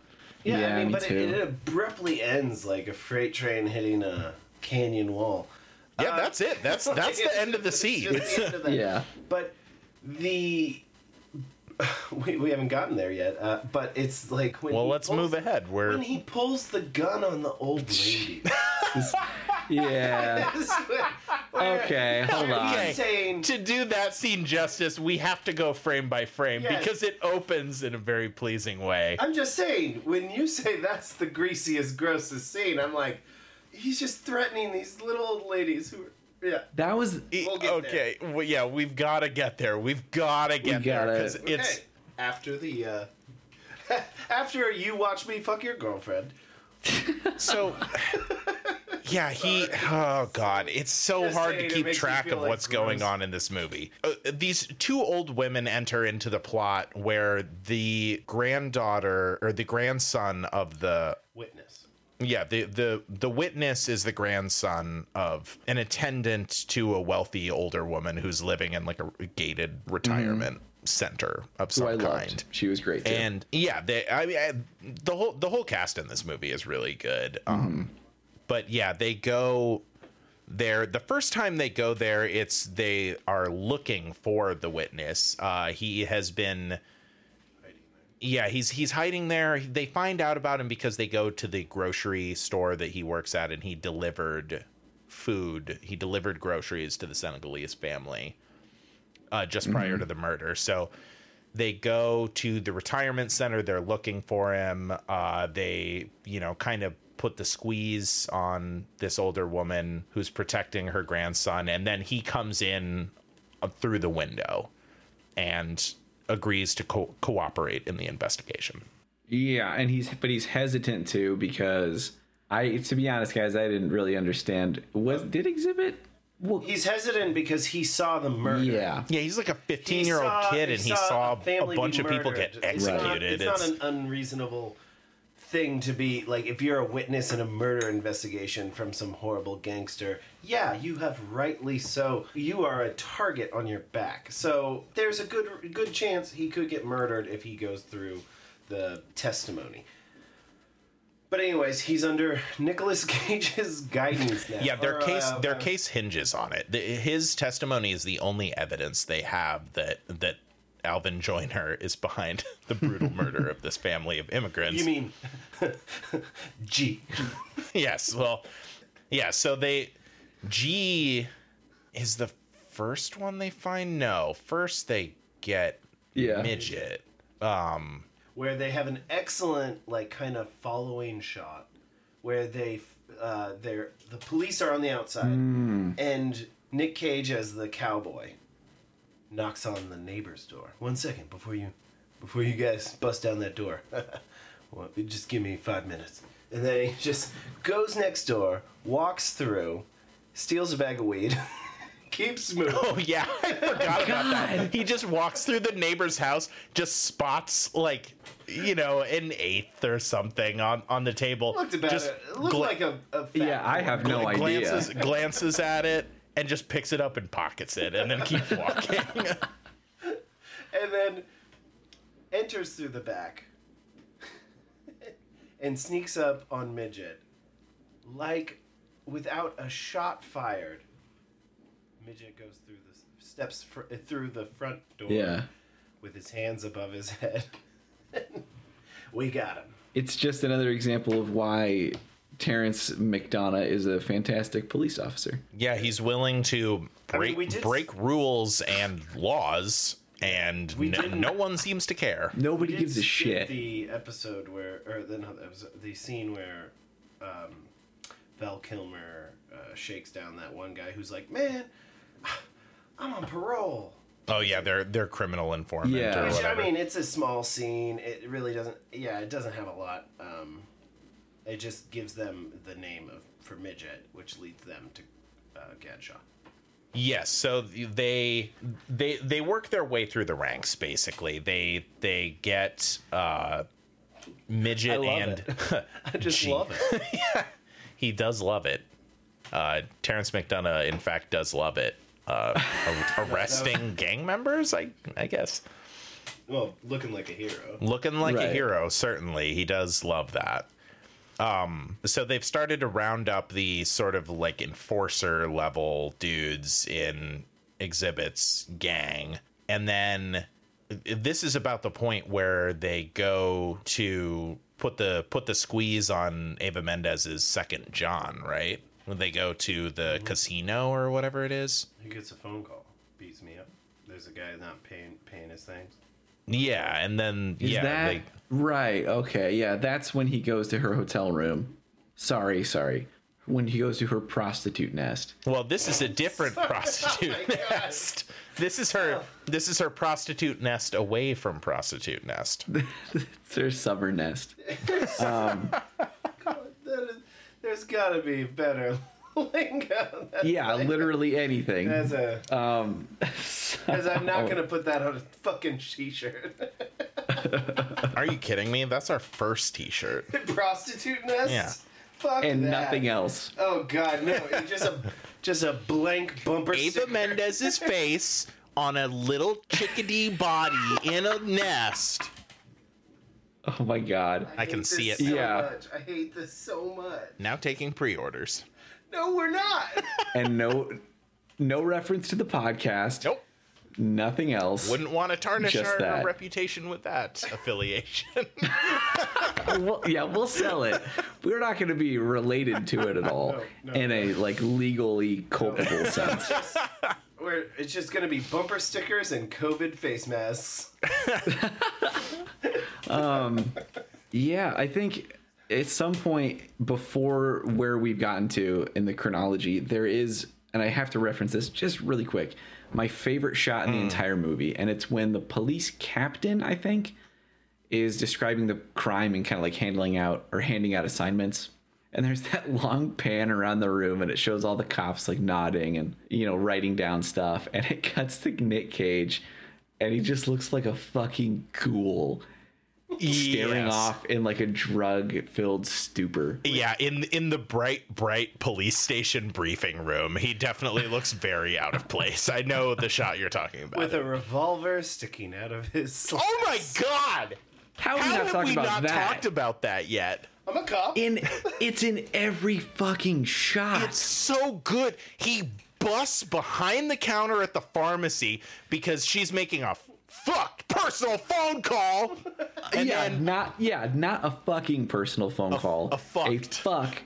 S3: Yeah,
S1: Yeah,
S3: I mean,
S1: me
S3: but
S1: too.
S3: It, it abruptly ends like a freight train hitting a canyon wall.
S2: Yeah, that's it. That's that's the end of the
S3: It's
S2: scene.
S3: the end of.
S1: Yeah.
S3: But the we, we haven't gotten there yet. Uh, but it's like when
S2: Well, let's
S3: pulls-
S2: move ahead. We're
S3: when he pulls the gun on the old lady.
S1: Yeah. Okay, hold on.
S2: Okay. To do that scene justice, we have to go frame by frame
S3: Yes.
S2: because it opens in a very pleasing way.
S3: I'm just saying, when you say that's the greasiest, grossest scene, I'm like, he's just threatening these little old ladies who are, yeah.
S1: That was
S3: We'll get
S2: okay, well, yeah, we've got to get there. We've got to get there
S1: gotta-
S2: because it's
S3: Okay. After the, uh, after you watch me fuck your girlfriend,
S2: so. Yeah, he. Oh God, it's so
S3: Just
S2: hard to keep
S3: makes
S2: track of
S3: like
S2: what's going on in this movie. Uh, these two old women enter into the plot where the granddaughter or the grandson of the
S3: witness.
S2: Yeah, the the the witness is the grandson of an attendant to a wealthy older woman who's living in like a gated retirement center of some
S1: I
S2: kind.
S1: loved. She was great too.
S2: And yeah, they I mean I, the whole the whole cast in this movie is really good. Um but yeah, they go there the first time they go there it's they are looking for the witness. Uh he has been yeah, he's he's hiding there. They find out about him because they go to the grocery store that he works at, and he delivered food. He delivered groceries to the Senegalese family uh, just prior to the murder. So they go to the retirement center. They're looking for him. Uh, they, you know, kind of put the squeeze on this older woman who's protecting her grandson, and then he comes in uh, through the window and agrees to co- cooperate in the investigation.
S1: yeah, and he's but he's hesitant to because I to be honest, guys, I didn't really understand. Was did Xzibit? Well,
S3: He's hesitant because he saw the murder.
S1: yeah.
S2: Yeah, he's like a 15 year old
S3: saw-
S2: kid and he saw a,
S3: family
S2: bunch of people
S3: murdered.
S2: get
S3: It's not-
S2: executed.
S3: It's not, an unreasonable thing to be like if you're a witness in a murder investigation from some horrible gangster. Yeah, you have rightly so. You are a target on your back. So there's a good good chance he could get murdered if he goes through the testimony. But anyways, he's under Nicolas Cage's guidance now.
S2: yeah, their
S3: Or,
S2: case
S3: uh,
S2: their
S3: uh,
S2: case hinges on it. The, his testimony is the only evidence they have that that Alvin Joyner is behind the brutal murder of this family of immigrants.
S3: You mean G?
S2: yes. Well, yeah. So they G is the first one they find. No, first they get
S1: Yeah.
S2: midget. Um.
S3: where they have an excellent like kind of following shot where they uh they're the police are on the outside and Nick Cage as the cowboy knocks on the neighbor's door. One second before you before you guys bust down that door. well, just give me 5 minutes. And then he just goes next door, walks through, steals a bag of weed, keeps moving.
S2: Oh yeah, I forgot about that. He just walks through the neighbor's house, just spots like you know an eighth or something on on the table.
S3: Looked about
S2: just
S3: it. It looked
S2: gla-
S3: like a, a fat
S1: Yeah, I have no
S2: gla-
S1: idea.
S2: glances glances at it and just picks it up and pockets it and then keeps walking.
S3: and then enters through the back and sneaks up on midget like without a shot fired midget goes through the steps fr- uh, through the front door
S1: Yeah.
S3: with his hands above his head we got him
S1: It's just another example of why Terence McDonagh is a fantastic police officer.
S2: yeah, he's willing to
S3: I mean,
S2: break
S3: we
S2: rules and laws, and
S3: We
S2: n- no one seems to care.
S1: Nobody
S3: We
S1: gives a
S3: did skip
S1: shit.
S3: the episode where or the, no, that was the scene where um, val kilmer uh, shakes down that one guy who's like man i'm on parole
S2: Oh yeah, they're they're criminal informant
S1: Yeah.
S2: or
S3: Which, I mean, it's a small scene. It really doesn't. Yeah, it doesn't have a lot. Um, it just gives them the name of for midget, which leads them to uh, Gadshaw.
S2: Yes, so they they they work their way through the ranks basically. They they get uh midget
S3: I
S2: and
S3: I just
S2: Gee.
S3: love it.
S2: he does love it. Uh Terence McDonagh in fact does love it. Uh ar- arresting gang members, I I guess.
S3: well, looking like a hero.
S2: Looking like a hero, certainly. He does love that. Um, so they've started to round up the sort of like enforcer level dudes in Xzibit's gang. And then this is about the point where they go to put the put the squeeze on Eva Mendes's second John, right? When they go to the casino or whatever it is.
S3: He gets a phone call, beats me up. There's a guy not paying paying his things.
S2: Yeah, and then
S1: Is
S2: yeah,
S1: that
S2: they,
S1: right? Okay, yeah, that's when he goes to her hotel room. Sorry, sorry. When he goes to her prostitute nest.
S2: Well, this is a different
S3: oh prostitute Oh
S2: nest. This is her. This is her prostitute nest away from prostitute nest.
S1: It's her summer nest.
S3: Um, that is, there's got to be better lingo. That's
S1: Yeah,
S3: like-
S1: literally anything.
S3: As a,
S1: Um,
S3: as I'm not gonna put that on a fucking t-shirt.
S2: Are you kidding me? That's our first T-shirt.
S3: Prostitute nest.
S2: Yeah.
S3: Fuck
S1: and
S3: that.
S1: nothing else.
S3: Oh god, no! It's just a just a blank bumper
S2: Eva
S3: sticker.
S2: Mendes's face on a little chickadee body in a nest.
S1: Oh my god.
S2: I can see it.
S3: So
S1: Yeah.
S3: much. I hate this so much.
S2: Now taking pre-orders.
S3: No, we're not.
S1: And no no reference to the podcast.
S2: Nope.
S1: Nothing else.
S2: Wouldn't want to tarnish our, our
S1: that.
S2: reputation with that affiliation.
S1: Well, yeah, we'll sell it. We're not going to be related to it at all
S3: No, no,
S1: in a like legally culpable sense.
S3: We're, it's just gonna be bumper stickers and COVID face masks.
S1: um, Yeah, I think at some point before where we've gotten to in the chronology, there is, and I have to reference this just really quick, my favorite shot in the hmm. entire movie, and it's when the police captain, I think, is describing the crime and kind of like handling out or handing out assignments. And there's that long pan around the room, and it shows all the cops like nodding and you know writing down stuff, and it cuts to Nick Cage, and he just looks like a fucking ghoul staring
S2: Yes.
S1: off in like a drug filled stupor.
S2: Yeah, in in the bright, bright police station briefing room, he definitely looks very out of place. I know the shot you're talking about.
S3: with a revolver sticking out of his. Slacks.
S2: oh my god!
S1: How,
S2: How
S1: are we not
S2: have
S1: talking
S2: we
S1: about
S2: not
S1: that?
S2: talked about that yet?
S3: I'm a cop.
S1: in it's in every fucking shot.
S2: It's so good. He busts behind the counter at the pharmacy because she's making a fuck personal phone call. And
S1: yeah,
S2: then
S1: not yeah, not a fucking personal phone call.
S2: a fucked.
S1: A fuck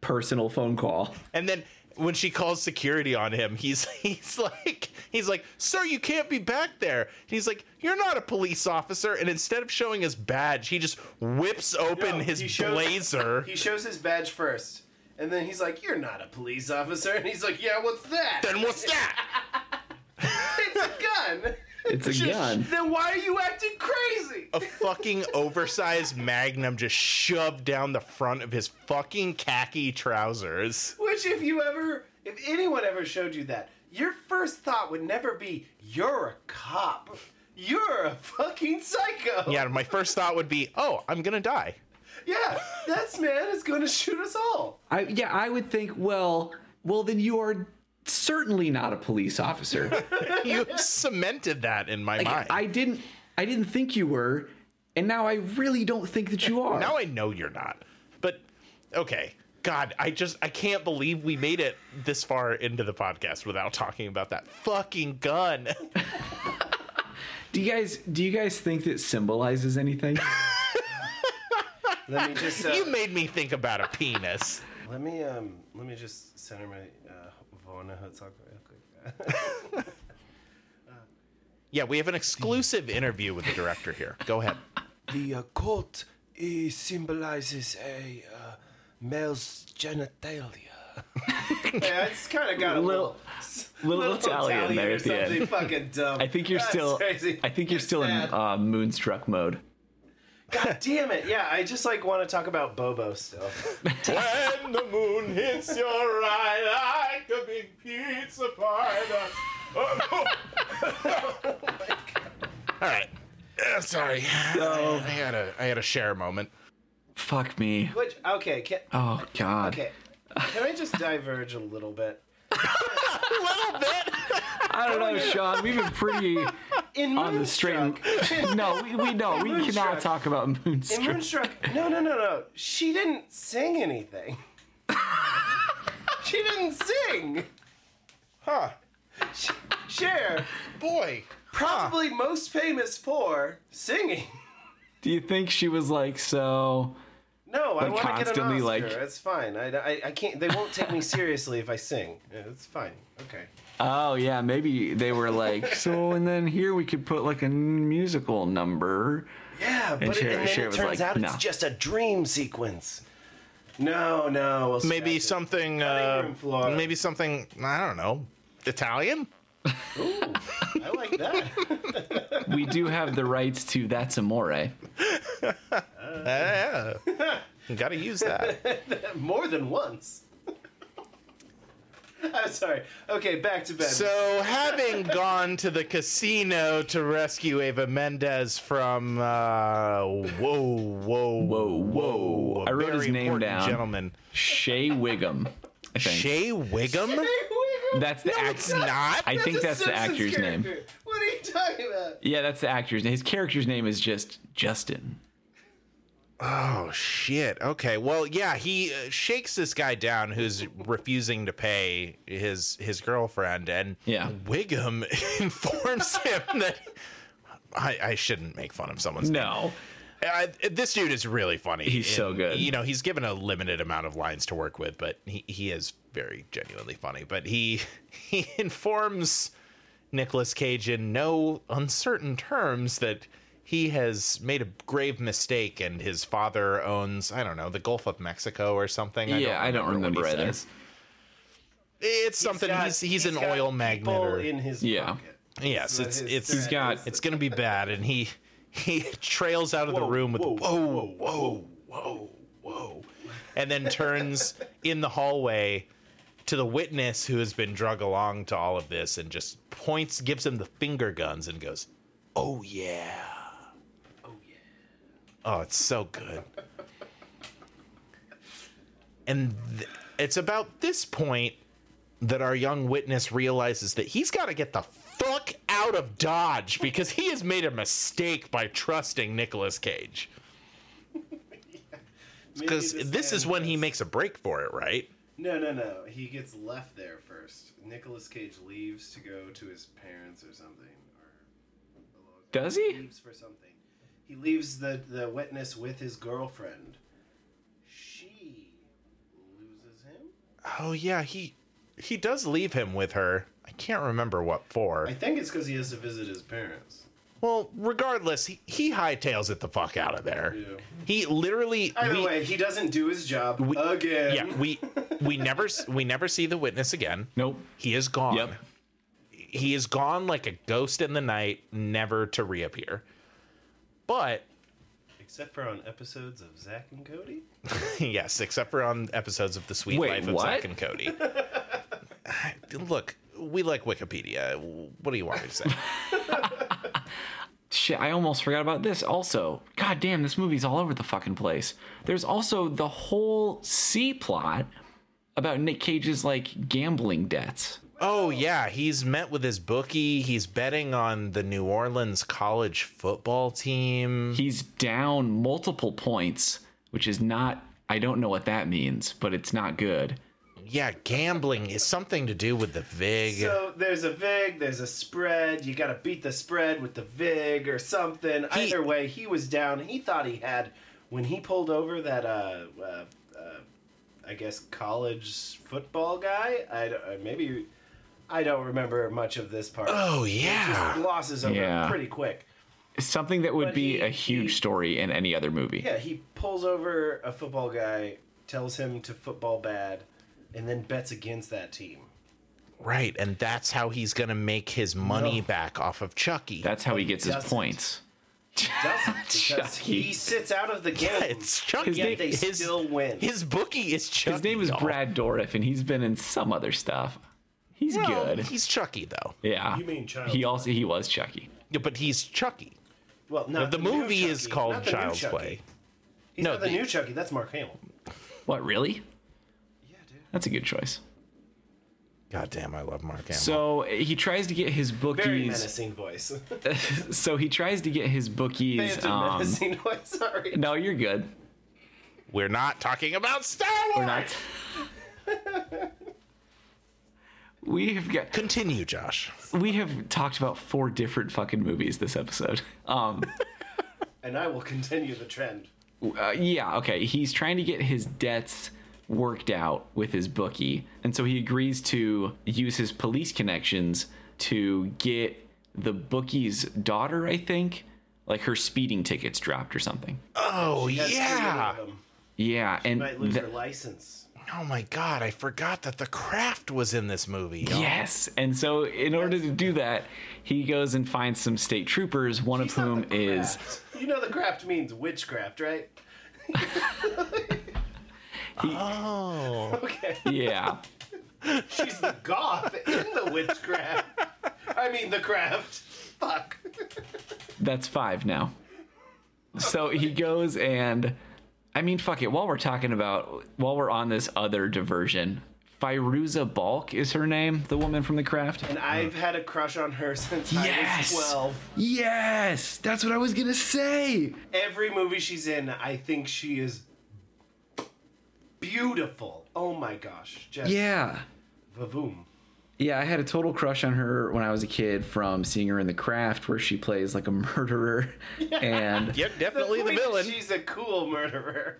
S1: personal phone call.
S2: And then when she calls security on him, he's he's like he's like, "Sir, you can't be back there." He's like, "You're not a police officer." And instead of showing his badge, he just whips open
S3: No,
S2: his
S3: he shows-
S2: blazer.
S3: He shows his badge first, and then he's like, "You're not a police officer," and he's like, "Yeah, what's that?"
S2: then what's that?
S3: it's a gun.
S1: It's a
S3: Just-
S1: gun.
S3: Then why are you acting crazy?
S2: A fucking oversized magnum just shoved down the front of his fucking khaki trousers.
S3: Which, if you ever, if anyone ever showed you that, your first thought would never be, "You're a cop." You're a fucking psycho.
S2: Yeah, my first thought would be, "Oh, I'm gonna die."
S3: Yeah, this man is going to shoot us all.
S1: I yeah, I would think, well, well then you are certainly not a police officer.
S2: You cemented that in my mind.
S1: I didn't I didn't think you were, and now I really don't think that you are.
S2: Now I know you're not. But okay. God, I just I can't believe we made it this far into the podcast without talking about that fucking gun.
S1: do you guys do you guys think that symbolizes anything?
S3: Let me just. Uh,
S2: you made me think about a penis.
S3: let me um. Let me just center my Werner Herzog real quick.
S2: Yeah, we have an exclusive interview with the director here. Go ahead.
S3: The uh, coat uh, symbolizes a uh, male's genitalia. yeah, it's kind of got a
S1: Little-
S3: little,
S1: little Italian there
S3: or
S1: at the end.
S3: fucking dumb.
S1: I think you're
S3: That's
S1: still
S3: crazy.
S1: I think you're
S3: It's
S1: still in uh, moonstruck mode.
S3: God damn it! Yeah, I just like want to talk about Bobo still.
S2: when the moon hits your eye like a big pizza pie. All right. Uh, sorry. I had a I had a share moment.
S1: Fuck me.
S3: Which okay, can,
S1: Oh god.
S3: okay, can I just diverge a little bit?
S2: A little bit.
S1: I don't know, Sean. We've been pretty
S3: In
S1: on the straight. and- no, we, we know we
S3: Moonstruck.
S1: cannot talk about
S3: in
S1: moonstruck.
S3: Moonstruck, no, no, no, no. She didn't sing anything. she didn't sing.
S2: Huh.
S3: Sh- Cher,
S2: Boy.
S3: probably most famous for singing.
S1: Do you think she was like so?
S3: No, I
S1: Like,
S3: want to get an
S1: constantly,
S3: Oscar.
S1: like-
S3: It's fine. I, I, I can't. They won't take me seriously if I sing. Yeah, it's fine. Okay.
S1: Oh yeah, maybe they were like so, and then here we could put like a musical number.
S3: Yeah, but
S1: Cher-
S3: it, and then
S1: Cher
S3: it turns
S1: like,
S3: out
S1: "No."
S3: it's just a dream sequence. No, no. We'll
S2: Maybe something. Uh, maybe something. I don't know. Italian.
S3: Ooh, I like that.
S1: We do have the rights to "That's Amore."
S2: Yeah. Got to use that.
S3: More than once. I'm sorry. Okay, back to bed.
S2: So, having gone to the casino to rescue Eva Mendes from, uh, whoa, whoa,
S1: Whoa, whoa. I wrote his name
S2: important
S1: down.
S2: Gentleman,
S1: Shea Whigham. I think
S2: Shea Whigham.
S1: that's the
S2: No,
S1: act-
S2: it's not.
S1: I think
S3: a
S1: that's the
S3: Simpsons
S1: actor's name.
S3: What are you talking about?
S1: Yeah, that's the actor's name. His character's name is just Justin.
S2: Oh shit. Okay. Well, yeah, he uh, shakes this guy down who's refusing to pay his his girlfriend, and
S1: Yeah.
S2: Whigham informs him that I, I shouldn't make fun of someone's name.
S1: No.
S2: I, this dude is really funny.
S1: He's so good.
S2: You know, he's given a limited amount of lines to work with, but he, he is very genuinely funny. But he he informs Nicolas Cage in no uncertain terms that he has made a grave mistake and his father owns I don't know the Gulf of Mexico or something.
S1: yeah, I don't
S2: what
S1: remember
S2: he
S1: either.
S2: says. It's something.
S3: got-
S2: he's he's, an
S3: got
S2: oil magnate. Or,
S3: in his
S1: Yeah.
S3: pocket.
S2: yes, it's
S3: his
S2: it's
S3: threat
S1: He's got-
S2: it's gonna be bad and he he trails out of the room with
S3: whoa,
S2: whoa whoa whoa whoa and then turns in the hallway to the witness who has been drug along to all of this and just points gives him the finger guns and goes Oh yeah.
S3: Oh
S2: it's so good and th- it's about this point that our young witness realizes that he's got to get the fuck out of Dodge because he has made a mistake by trusting Nicolas Cage.
S3: Maybe
S2: Because this is
S3: man
S2: when he makes a break for it, right?
S3: No, no, no. He gets left there first. Nicolas Cage leaves to go to his parents or something. Or
S1: Does he?
S3: leaves for something. He leaves the the witness with his girlfriend. She loses him.
S2: Oh yeah, he he does leave him with her. I can't remember what for.
S3: I think it's because he has to visit his parents.
S2: Well, regardless, he, he hightails it the fuck out of there.
S3: Yeah.
S2: He literally
S3: Either
S2: we,
S3: way, he doesn't do his job again.
S2: yeah, we we never we never see the witness again.
S1: Nope.
S2: He is gone.
S1: Yep.
S2: He is gone like a ghost in the night, never to reappear. But
S3: Except for on episodes of Zack and Cody.
S2: yes, except for on episodes of The Suite
S1: Wait,
S2: Life of
S1: what?
S2: Zack and Cody. Look, we like Wikipedia. What do you want me to say?
S1: Shit, I almost forgot about this also. God damn, this movie's all over the fucking place. There's also the whole C plot about Nick Cage's like gambling debts.
S2: Oh yeah, he's met with his bookie. He's betting on the New Orleans college football team.
S1: He's down multiple points, which is not I don't know what that means, but it's not good.
S2: Yeah, gambling is something to do with the VIG.
S3: So there's a VIG, there's a spread. You got to beat the spread with the VIG or something.
S2: He-
S3: Either way, he was down. He thought he had when he pulled over that uh, uh, uh I guess college football guy. I uh, maybe I don't remember much of this part.
S2: oh yeah.
S3: just glosses over
S1: Yeah.
S3: pretty quick.
S1: Something that would
S3: But
S1: be
S3: he-
S1: a huge
S3: he-
S1: story in any other movie.
S3: Yeah, he pulls over a football guy, tells him to football bad, and then bets against that team.
S2: Right, and that's how he's gonna make his money
S3: No.
S2: back off of Chucky.
S1: That's how he gets his
S3: doesn't.
S1: points.
S3: Doesn't because
S1: Chucky.
S3: he sits out of the game.
S2: it's Chucky.
S1: His
S3: yet
S1: name-
S3: they
S2: his,
S3: still win.
S2: his bookie is Chucky.
S1: His name is
S2: y'all.
S1: Brad Dourif, and he's been in some other stuff. He's
S2: Well,
S1: good.
S2: He's Chucky though.
S1: Yeah.
S3: You mean Child's
S1: He also he was Chucky.
S2: Yeah, but he's Chucky.
S3: well, not
S2: the
S3: new
S2: movie is called
S3: not the new
S2: Child's Play.
S3: He's
S2: No,
S3: not the,
S2: the-
S3: new Chucky. That's Mark Hamill.
S1: What really?
S3: Yeah, dude.
S1: That's a good choice.
S2: God damn, I love Mark Hamill.
S1: So he tries to get his bookies.
S3: Very
S1: bookies.
S3: menacing voice.
S1: so he tries to get his bookies.
S3: It's a
S1: Um,
S3: menacing voice. Sorry.
S1: no, you're good.
S2: We're not talking about Star Wars.
S1: We're not. we have got.
S2: Continue, Josh.
S1: We have talked about four different fucking movies this episode. Um.
S3: And I will continue the trend.
S1: Uh, yeah, okay. He's trying to get his debts worked out with his bookie. And so he agrees to use his police connections to get the bookie's daughter, I think, like her speeding tickets dropped or something.
S2: Oh
S3: He has
S2: yeah.
S3: of them.
S1: Yeah, and
S3: Might lose
S1: th-
S3: her license.
S2: Oh my god, I forgot that the craft was in this movie. y'all.
S1: yes. And so in order to do that, he goes and finds some state troopers, one of whom is.
S3: You know the craft means witchcraft, right?
S2: Oh.
S3: Okay.
S1: yeah.
S3: She's the goth in the witchcraft. I mean the craft. Fuck.
S1: That's five now. So he goes and, I mean, fuck it. While we're talking about, while we're on this other diversion, Fairuza Balk is her name, the woman from the craft.
S3: And I've had a crush on her since
S1: Yes!
S3: I was 12.
S1: Yes, that's what I was gonna say.
S3: Every movie she's in, I think she is beautiful. Oh my gosh. Just
S1: Yeah.
S3: Vavoom.
S1: Yeah, I had a total crush on her when I was a kid from seeing her in The Craft, where she plays like a murderer. And
S2: Yep, definitely the
S3: point is
S2: villain.
S3: She's a cool murderer.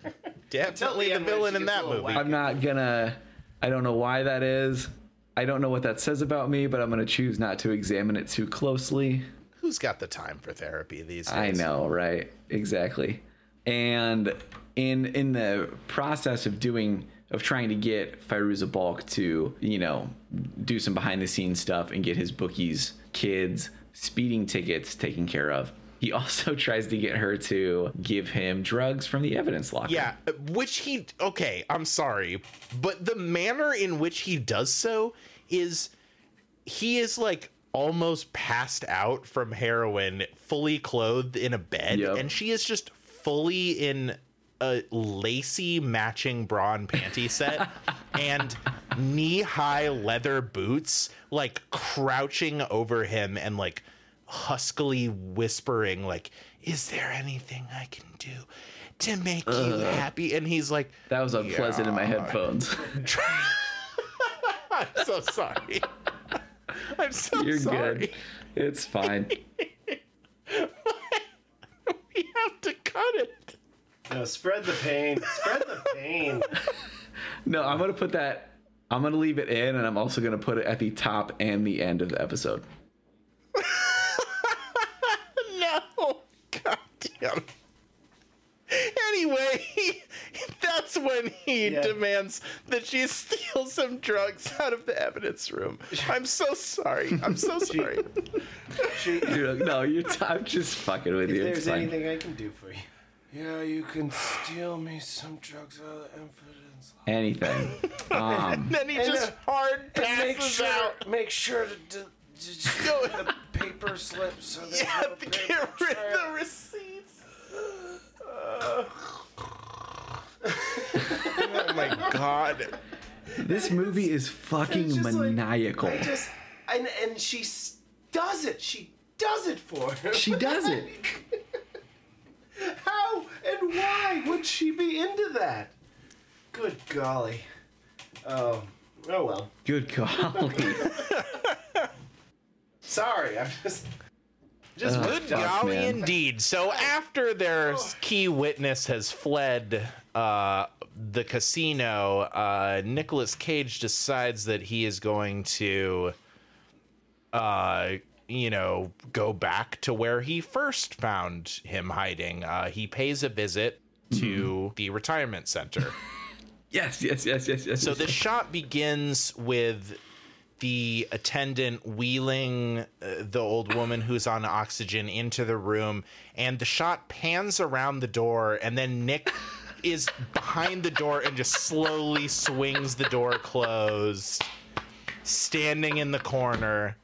S2: Definitely the villain in that movie.
S3: wacky.
S1: I'm not gonna, I don't know why that is. I don't know what that says about me, but I'm gonna choose not to examine it too closely.
S2: Who's got the time for therapy these days?
S1: I know, right? Exactly. And in in the process of doing of trying to get Fairuza Balk to, you know, do some behind the scenes stuff and get his bookies, kids, speeding tickets taken care of. He also tries to get her to give him drugs from the evidence locker.
S2: Yeah, which he okay, I'm sorry, but the manner in which he does so is he is like almost passed out from heroin, fully clothed in a bed,
S1: Yep.
S2: and she is just fully in a lacy matching bra and panty set and knee-high leather boots, like crouching over him and like huskily whispering like is there anything i can do to make you happy and he's like
S1: That was unpleasant in my headphones.
S2: i'm so sorry i'm so sorry.
S1: You're
S2: sorry
S1: good. It's fine.
S3: No, spread the pain. Spread the pain.
S1: No, I'm gonna put that. I'm gonna leave it in, and I'm also gonna put it at the top and the end of the episode.
S2: no. God damn. Anyway, he, that's when he
S3: Yeah.
S2: demands that she steal some drugs out of the evidence room. I'm so sorry. I'm so sorry.
S3: She, if
S1: You're no, you're. T- I'm just fucking with you. It's
S3: there's
S1: fine.
S3: anything I can do for you. Yeah, you can steal me some drugs out of the evidence.
S1: Anything. Um,
S2: then he
S3: And,
S2: just
S3: uh,
S2: hard
S3: And make
S2: passes
S3: sure,
S2: out.
S3: make sure to, to, to
S2: Go-
S3: the paper slip so there's
S2: Yeah,
S3: no
S2: to
S3: paper
S2: get rid
S3: trail.
S2: of the receipts. Uh. oh my god.
S1: this movie is fucking
S3: It's just like-
S1: maniacal.
S3: I just and and she does it. She does it for him.
S1: She does it.
S3: How and why would she be into that? Good golly. Oh, oh well.
S1: Good golly.
S3: Sorry, I'm just just
S1: Ugh.
S2: Good golly,
S1: man.
S2: indeed. So after their key witness has fled uh, the casino, uh, Nicolas Cage decides that he is going to, uh, you know, go back to where he first found him hiding. Uh, he pays a visit to the retirement center.
S1: yes, yes, yes, yes, yes.
S2: So
S1: yes.
S2: the shot begins with the attendant wheeling uh, the old woman who's on oxygen into the room, and the shot pans around the door, and then Nick is behind the door and just slowly swings the door closed, standing in the corner.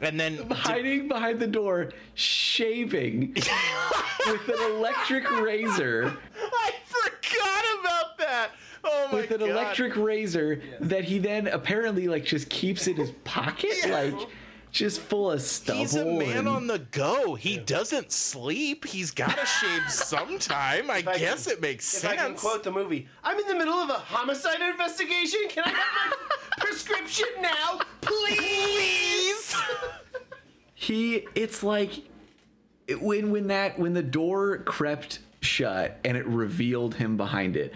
S2: And then
S1: hiding behind the door, shaving with an electric razor.
S2: I forgot about that. Oh my god.
S1: with an
S2: god!
S1: electric razor that he then apparently like just keeps in his pocket,
S2: Yeah.
S1: like just full of stubble.
S2: He's a man
S1: and-
S2: on the go. He doesn't sleep. He's got to shave sometime. I,
S3: I
S2: guess
S3: can-
S2: it makes
S3: If
S2: sense.
S3: I can quote the movie, I'm in the middle of a homicide investigation. Can I have my prescription now, please?
S1: He it's like when when that when the door crept shut and it revealed him behind it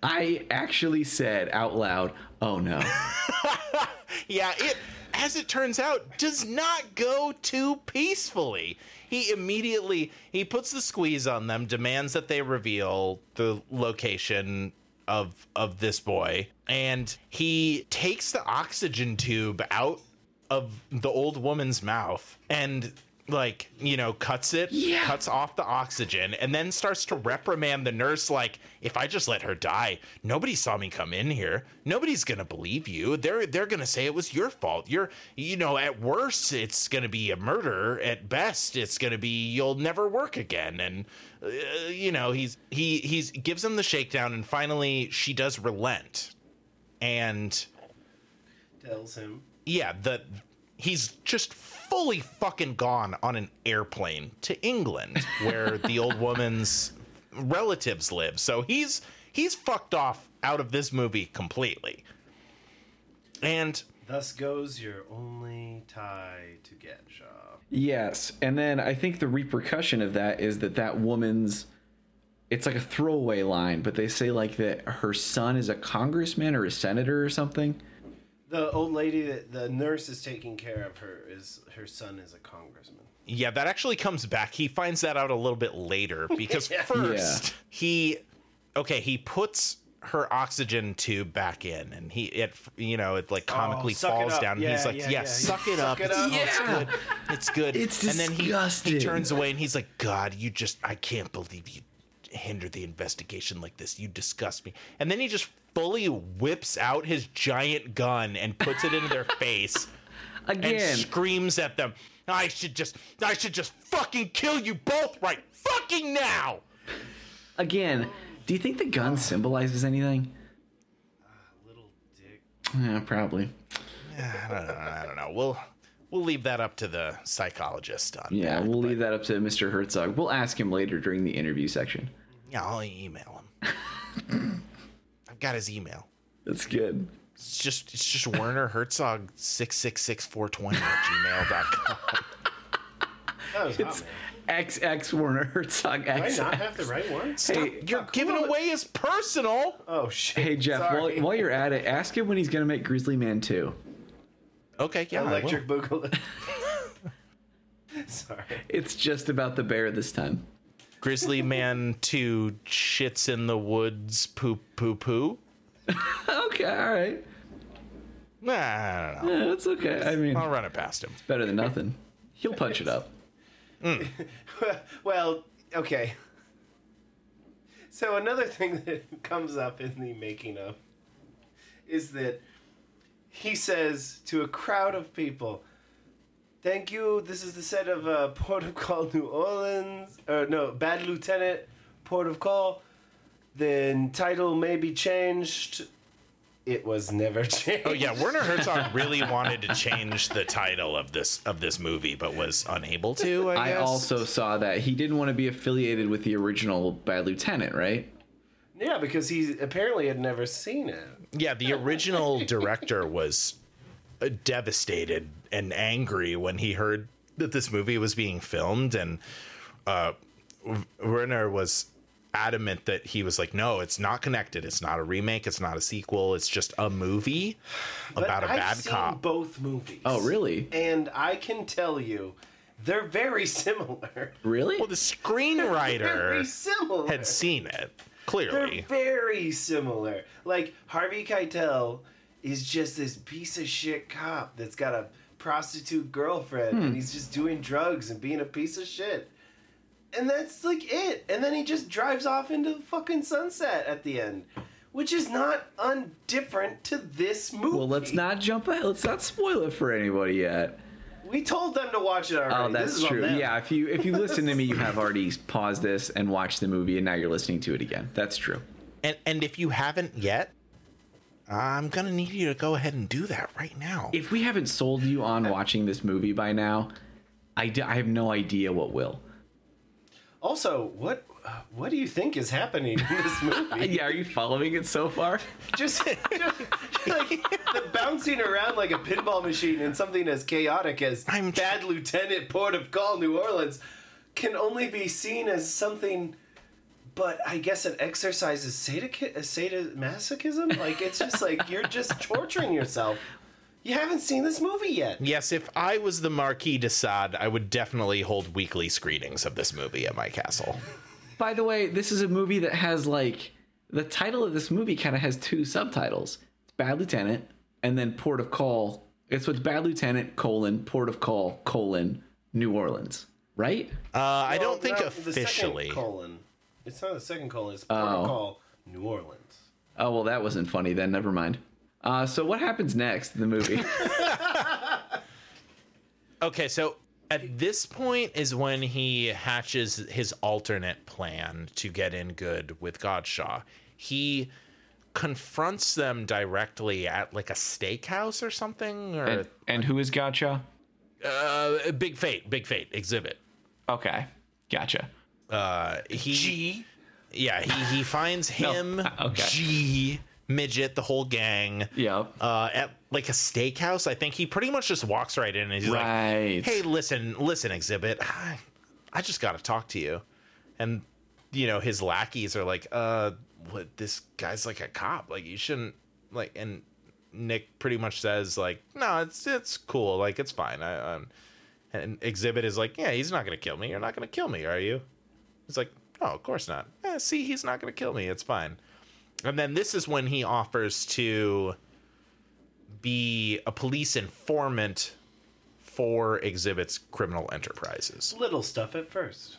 S1: i actually said out loud oh no
S2: yeah, it as it turns out does not go too peacefully. He immediately he puts the squeeze on them, demands that they reveal the location of of this boy, and he takes the oxygen tube out of the old woman's mouth and like you know cuts it
S1: Yeah.
S2: cuts off the oxygen and then starts to reprimand the nurse like if i just let her die nobody saw me come in here. Nobody's gonna believe you. They're they're gonna say it was your fault. You're you know at worst it's gonna be a murder. At best it's gonna be you'll never work again. And uh, you know he's he he's gives him the shakedown and finally she does relent. And
S3: Tells him.
S2: Yeah, the he's just fully fucking gone on an airplane to England where the old woman's relatives live. So he's he's fucked off out of this movie completely. And
S3: Thus goes your only tie to get, Shaw.
S1: yes and then i think the repercussion of that is that that woman's it's like a throwaway line but they say like that her son is a congressman or a senator or something
S3: The old lady that the nurse is taking care of her is her son is a congressman.
S2: yeah, that actually comes back. He finds that out a little bit later because first he okay, he puts her oxygen tube back in and he it you know it like comically
S3: Oh,
S2: falls
S3: up.
S2: down and he's like
S3: yeah,
S2: yeah,
S3: yeah.
S2: suck it
S3: Suck
S2: up
S3: it
S2: it's,
S3: up.
S2: oh, it's good it's good
S1: It's
S2: and then he, he
S1: disgusting.
S2: turns away and he's like god you just i can't believe you hindered the investigation like this you disgust me and then he just fully whips out his giant gun and puts it into their face and
S1: again
S2: screams at them i should just i should just fucking kill you both right fucking now
S1: again do you think the gun symbolizes anything uh,
S3: Little dick.
S1: yeah probably
S2: I don't know. I don't know. We'll we'll leave that up to the psychologist on
S1: Yeah,
S2: that,
S1: we'll
S2: but-
S1: leave that up to Mr. Herzog. We'll ask him later during the interview section.
S2: Yeah, I'll email him. I've got his email.
S1: That's good.
S2: It's just it's just Werner Herzog six six six four twenty at gmail.com.
S3: That was hot,
S1: It's
S3: man.
S1: XX Werner Herzog
S3: Do I
S1: X.
S3: not have the right one?
S1: Hey,
S2: You're giving away his personal.
S3: Oh shit.
S1: hey Jeff, while,
S3: Sorry.
S1: while you're at it, ask him when he's gonna make Grizzly Man 2.
S2: Okay, yeah.
S3: Electric Boogaloo. Sorry.
S1: It's just about the bear this time.
S2: Grizzly Man 2 shits in the woods, poop, poo, poo.
S1: Okay, all right.
S2: Nah, I don't know.
S1: Yeah, that's okay. I mean,
S2: I'll run it past him.
S1: It's better than nothing. He'll punch it up. Mm.
S3: well, okay. So another thing that comes up in the making of is that he says to a crowd of people, "Thank you. This is the set of uh, Port of Call, New Orleans. Or no, Bad Lieutenant, Port of Call. The title may be changed. It was never changed.
S2: Oh yeah, Werner Herzog really wanted to change the title of this of this movie, but was unable to. I,
S1: I also saw that he didn't want to be affiliated with the original Bad Lieutenant, right?
S3: Yeah, because he apparently had never seen it.
S2: yeah, the original director was devastated and angry when he heard that this movie was being filmed, and uh, Werner was adamant that he was like, "No, it's not connected. It's not a remake. It's not a sequel. It's just a movie
S3: But
S2: about a
S3: I've
S2: bad
S3: seen
S2: cop."
S3: both movies.
S1: Oh, really?
S3: And I can tell you, they're very similar.
S1: Really?
S2: Well, the
S3: very
S2: screenwriter
S3: similar.
S2: had seen it clearly They're
S3: very similar. Like Harvey Keitel is just this piece of shit cop that's got a prostitute girlfriend
S1: Hmm.
S3: and he's just doing drugs and being a piece of shit. And that's like it. And then he just drives off into the fucking sunset at the end. Which is not undifferent to this movie.
S1: well, let's not jump ahead. Let's not spoil it for anybody yet.
S3: We told them to watch it already.
S1: Oh,
S3: This
S1: that's
S3: is
S1: true. Yeah, if you if you listen to me, you have already paused this and watched the movie, and now you're listening to it again. That's true.
S2: And and if you haven't yet, I'm gonna need you to go ahead and do that right now.
S1: If we haven't sold you on watching this movie by now, I, d- I have no idea what will.
S3: Also, what what do you think is happening in this movie?
S1: Yeah, are you following it so far?
S3: just, just like the bouncing around like a pinball machine in something as chaotic as
S2: I'm tr-
S3: Bad Lieutenant Port of Call, New Orleans, can only be seen as something. But I guess it exercises sadic- sadomasochism. Like it's just like you're just torturing yourself. You haven't seen this movie yet.
S2: Yes, if I was the Marquis de Sade, I would definitely hold weekly screenings of this movie at my castle.
S1: By the way, this is a movie that has like the title of this movie kind of has two subtitles. It's Bad Lieutenant and then Port of Call. It's with Bad Lieutenant colon Port of Call colon New Orleans, right?
S2: Uh, I don't think
S3: no, the second
S2: officially.
S3: colon. It's not the second colon. It's Port
S1: Oh.
S3: of Call, New Orleans.
S1: Oh well, that wasn't funny then. Never mind. Uh, so what happens next in the movie?
S2: Okay, so at this point is when he hatches his alternate plan to get in good with Godshaw. He confronts them directly at like a steakhouse or something, or
S1: and, and who is Gotcha?
S2: uh, Big Fate, Big Fate Xzibit.
S1: Okay, gotcha.
S2: Uh, he,
S3: G.
S2: yeah, he he finds him,
S1: okay.
S2: G, midget, the whole gang.
S1: Yep.
S2: uh, at like a steakhouse. I think he pretty much just walks right in and he's
S1: Right.
S2: like, "Hey, listen, listen, Xzibit. I, I just got to talk to you." And you know, his lackeys are like, "Uh, what? This guy's like a cop. Like, you shouldn't like." And Nick pretty much says like, "No, it's it's cool. Like, it's fine." I, um, and Xzibit is like, "Yeah, he's not gonna kill me. You're not gonna kill me, are you?" He's like, "Oh, of course not. Yeah, see, he's not gonna kill me. It's fine." And then this is when he offers to be a police informant for Xzibit's criminal enterprises.
S3: Little stuff at first.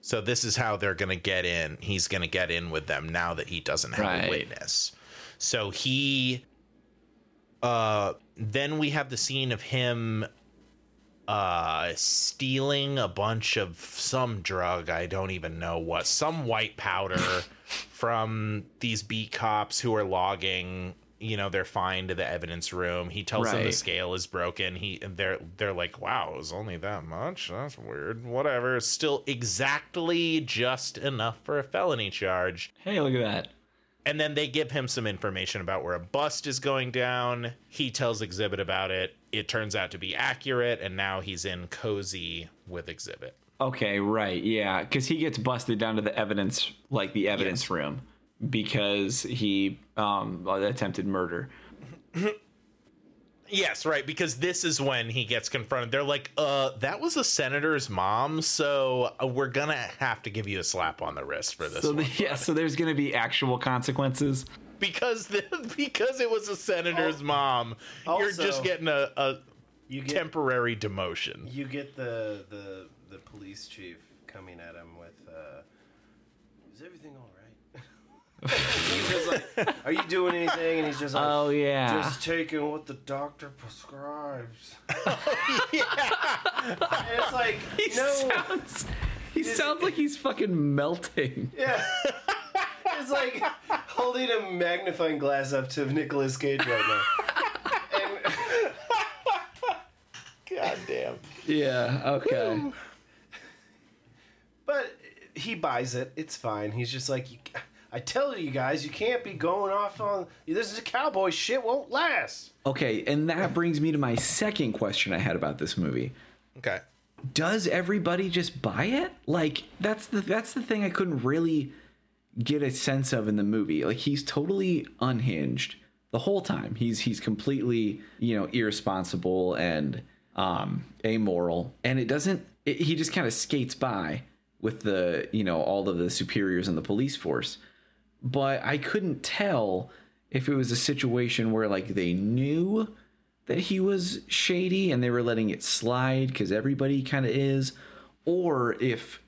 S2: So this is how they're going to get in. He's going to get in with them now that he doesn't have
S1: Right.
S2: a witness. So he uh then we have the scene of him uh stealing a bunch of some drug, I don't even know what, some white powder from these beat cops who are logging you know they're fine to the evidence room. He tells them the scale is broken. He they're they're like wow it was only that much? That's weird. Whatever. Still exactly just enough for a felony charge.
S1: Hey, look at that.
S2: and then they give him some information about where a bust is going down. He tells Xzibit about it. It turns out to be accurate, and now he's in cozy with Xzibit.
S1: Okay, right. Yeah, because he gets busted down to the evidence, like the evidence
S2: Yes.
S1: room, because he um attempted murder.
S2: Yes, right, because this is when he gets confronted. They're like, uh, that was a senator's mom, so uh, we're gonna have to give you a slap on the wrist for this
S1: So the, yeah, so there's gonna be actual consequences.
S2: Because the, because it was a senator's mom, you're just getting a, a
S3: You get
S2: temporary demotion.
S3: you get the the the police chief coming at him with, uh, "Is everything all right?" he's just like, "Are you doing anything?" And he's just like,
S1: Oh yeah.
S3: just taking what the doctor prescribes." And it's like,
S1: he
S3: no,
S1: sounds he sounds like he's fucking melting.
S3: yeah. It's like holding a magnifying glass up to Nicolas Cage right now. And
S2: God damn.
S1: Yeah. Okay.
S3: But he buys it. It's fine. He's just like, I tell you guys, you can't be going off on this is a cowboy shit. Won't last.
S1: Okay, and that brings me to my second question I had about this movie.
S2: Okay.
S1: Does everybody just buy it? Like that's the that's the thing I couldn't really get a sense of in the movie. Like he's totally unhinged the whole time. He's he's completely, you know, irresponsible and um amoral and it doesn't it, he just kind of skates by with the, you know, all of the superiors in the police force. But I couldn't tell if it was a situation where like they knew that he was shady and they were letting it slide because everybody kind of is, or if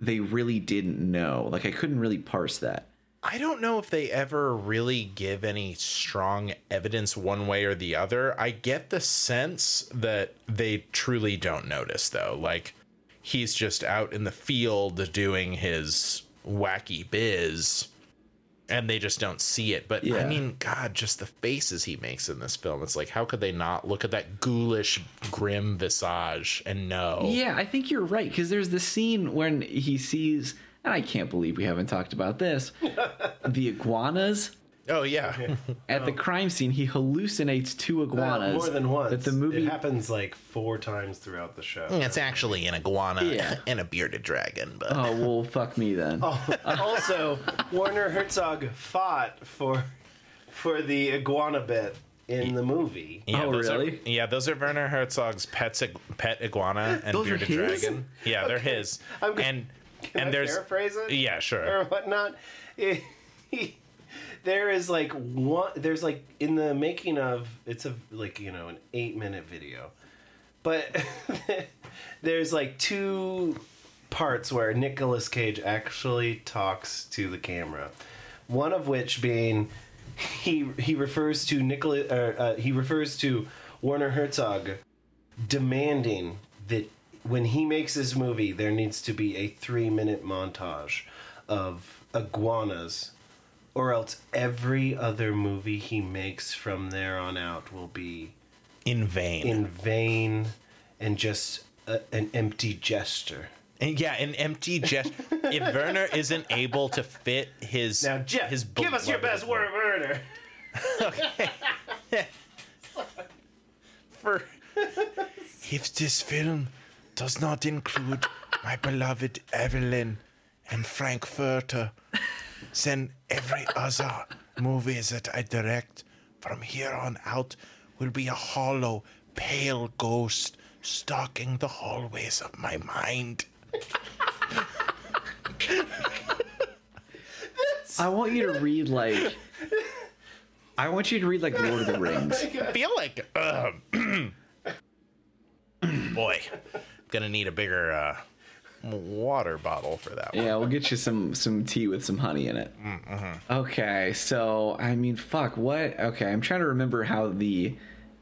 S1: they really didn't know. Like I couldn't really parse that.
S2: I don't know if they ever really give any strong evidence one way or the other. I get the sense that they truly don't notice, though. Like, he's just out in the field doing his wacky biz, and they just don't see it. But I mean, God, just the faces he makes in this film. It's like, how could they not look at that ghoulish, grim visage and know?
S1: Yeah, I think you're right because there's the scene when he sees, and I can't believe we haven't talked about this, the iguanas.
S2: Oh, yeah.
S1: At the um, crime scene, he hallucinates two uh, iguanas.
S3: more than once.
S1: That the movie
S3: it happens like four times throughout the show.
S2: it's actually an iguana
S1: Yeah.
S2: and a bearded dragon, but.
S1: Oh well, fuck me then.
S3: Oh, also, Werner Herzog fought for for the iguana bit in the movie.
S2: Yeah,
S1: Oh,
S2: those
S1: really?
S2: Are, yeah, those are Werner Herzog's pets, pet iguana and
S1: Those are
S2: bearded
S1: his?
S2: dragon. Yeah, they're his.
S3: I'm g-
S2: and
S3: Can
S2: and
S3: I
S2: there's
S3: paraphrase it?
S2: yeah, sure.
S3: or
S2: sure.
S3: whatnot. It- there is like one. There's like in the making of it's a like you know an eight minute video, but there's like two parts where Nicolas Cage actually talks to the camera. One of which being he he refers to Nicolas uh, uh, he refers to Werner Herzog demanding that when he makes this movie, there needs to be a three minute montage of iguanas, or else every other movie he makes from there on out will be
S2: In vain.
S3: in vain and just a, an empty gesture.
S2: and yeah, an empty jest. if Werner isn't able to fit his
S3: Now, Jeff,
S2: his
S3: give us your best word, Werner.
S2: for if this film does not include my beloved Evelyn and Frankfurter, then every other movie that I direct from here on out will be a hollow, pale ghost stalking the hallways of my mind.
S1: I want you to read like. I want you to read like Lord of the Rings.
S2: I feel like, um, boy, I'm gonna need a bigger uh, water bottle for that one.
S1: Yeah, we'll get you some some tea with some honey in it. Mm, mm-hmm. Okay, so I mean, fuck, what? Okay, I'm trying to remember how the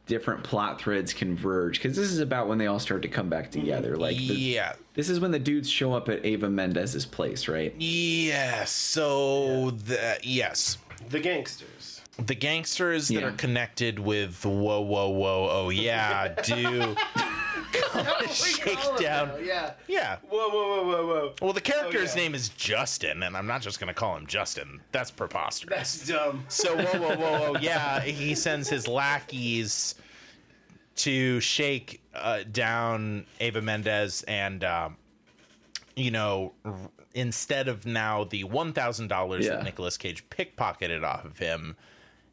S1: different plot threads converge because this is about when they all start to come back together. Mm-hmm. Like, the,
S2: yeah,
S1: this is when the dudes show up at Eva Mendes's place, right?
S2: Yes. So the yes,
S3: The gangsters.
S2: the gangsters that
S1: Yeah.
S2: are connected with whoa whoa whoa oh yeah do Shakedown.
S3: Yeah.
S2: Yeah.
S3: Whoa, whoa, whoa, whoa, whoa.
S2: Well, the character's
S3: Oh, yeah.
S2: name is Justin, and I'm not just going to call him Justin. That's preposterous.
S3: That's dumb.
S2: So, whoa, whoa, whoa, whoa. Yeah, he sends his lackeys to shake uh, down Eva Mendes and, um, you know, r- instead of now the $1,000
S4: Yeah.
S2: that Nicolas Cage pickpocketed off of him,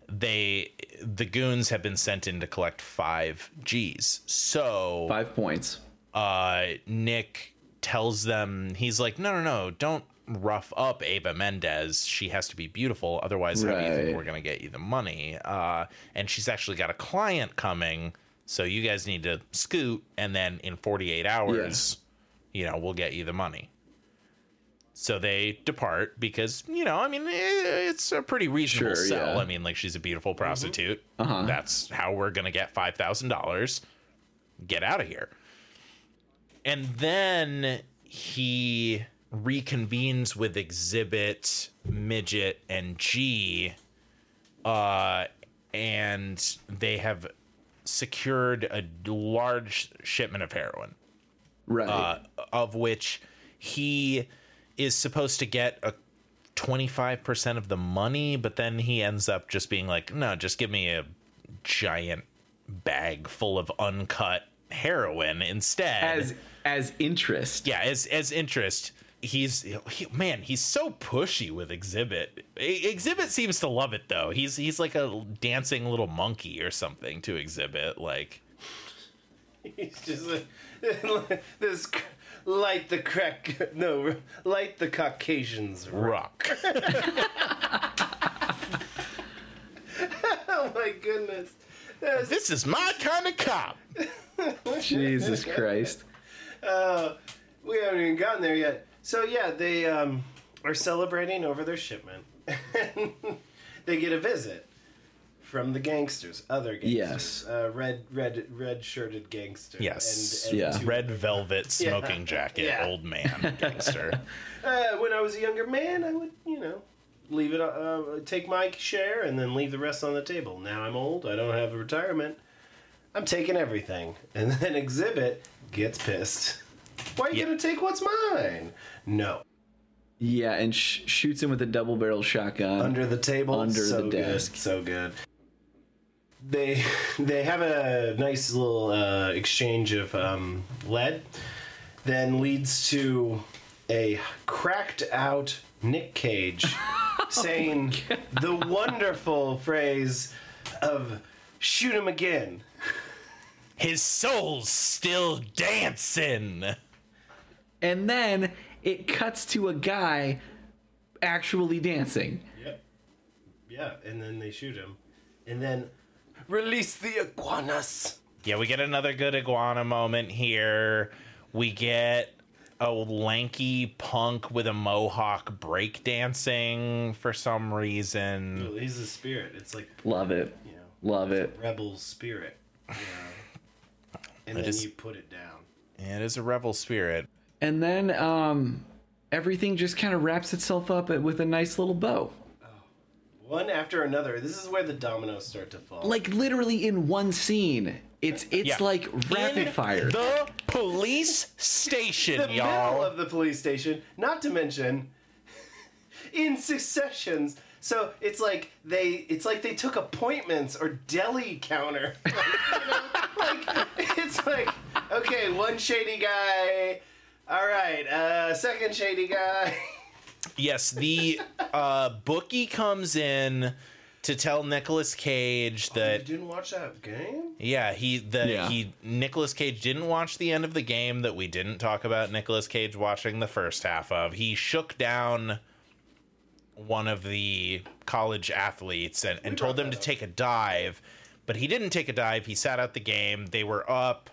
S2: they, the goons have been sent in to collect five G's. So,
S4: Five points.
S2: uh, Nick tells them he's like, no, no, no, don't rough up Eva Mendes. She has to be beautiful, otherwise, how do you think we're gonna get you the money? Uh, and she's actually got a client coming, so you guys need to scoot, and then in 48 hours, you know, we'll get you the money. So they depart because you know, I mean, it's a pretty reasonable
S4: Sure,
S2: sell.
S4: yeah.
S2: I mean, like she's a beautiful prostitute.
S4: Uh-huh.
S2: That's how we're gonna get five thousand dollars. Get out of here. And then he reconvenes with Xzibit, Midget, and G, uh, and they have secured a large shipment of heroin
S4: Right.
S2: uh, of which he is supposed to get a 25% of the money, but then he ends up just being like, no, just give me a giant bag full of uncut heroin instead.
S4: as as interest.
S2: yeah, as as interest. He's he, man, he's so pushy with Xzibit. E- Xzibit seems to love it though. He's he's like a dancing little monkey or something to Xzibit. Like
S3: He's just like, this c- light the crack. No, light the Caucasians.
S2: rock.
S3: Oh my goodness. That's,
S2: this is my kind of cop.
S4: Jesus Christ.
S3: uh, we haven't even gotten there yet. So yeah, they um, are celebrating over their shipment. they get a visit from the gangsters, other gangsters.
S4: Yes.
S3: Uh, red, red, red shirted gangster.
S2: Yes.
S3: And, and
S4: Yeah.
S2: red velvet smoking jacket
S3: Yeah.
S2: old man gangster
S3: Uh, when I was a younger man, I would, you know, leave it, uh, take my share and then leave the rest on the table. Now I'm old. I don't have a retirement. I'm taking everything. And then Xzibit gets pissed. Why are you
S2: Yeah.
S3: going to take what's mine? No.
S4: Yeah, and sh- shoots him with a double barrel shotgun.
S3: Under the table.
S4: Under
S3: so
S4: the
S3: good,
S4: desk.
S3: So good. They they have a nice little uh, exchange of um, lead, then leads to a cracked out Nick Cage saying the wonderful phrase of "shoot him again."
S2: his soul's still dancing
S4: and then it cuts to a guy actually dancing.
S3: Yep. Yeah, and then they shoot him, and then release the iguanas.
S2: yeah we get another good iguana moment here we get a lanky punk with a mohawk breakdancing for some reason
S3: He's a spirit. It's like
S4: Love it.
S3: you know.
S4: Love it.
S3: rebel spirit. You know? And
S2: It
S3: then
S2: is-
S3: you put it down.
S2: it is a rebel spirit
S4: And then um everything just kind of wraps itself up with a nice little bow.
S3: One after another. This is where the dominoes start to fall.
S4: Like literally in one scene. It's it's
S2: Yeah.
S4: like rapid
S2: In
S4: fire.
S2: the police station
S3: the
S2: y'all
S3: middle of the police station, not to mention in successions. So it's like they it's like they took appointments or deli counter. Like, you know, like it's like okay, one shady guy. All right, uh second shady guy.
S2: Yes, the uh, bookie comes in to tell Nicolas Cage that you
S3: didn't watch that game?
S2: yeah he the
S4: Yeah.
S2: he Nicolas Cage didn't watch the end of the game that we didn't talk about Nicolas Cage watching the first half of. He shook down one of the college athletes and, and told them to
S3: up.
S2: take a dive, but he didn't take a dive. He sat out the game. They were up.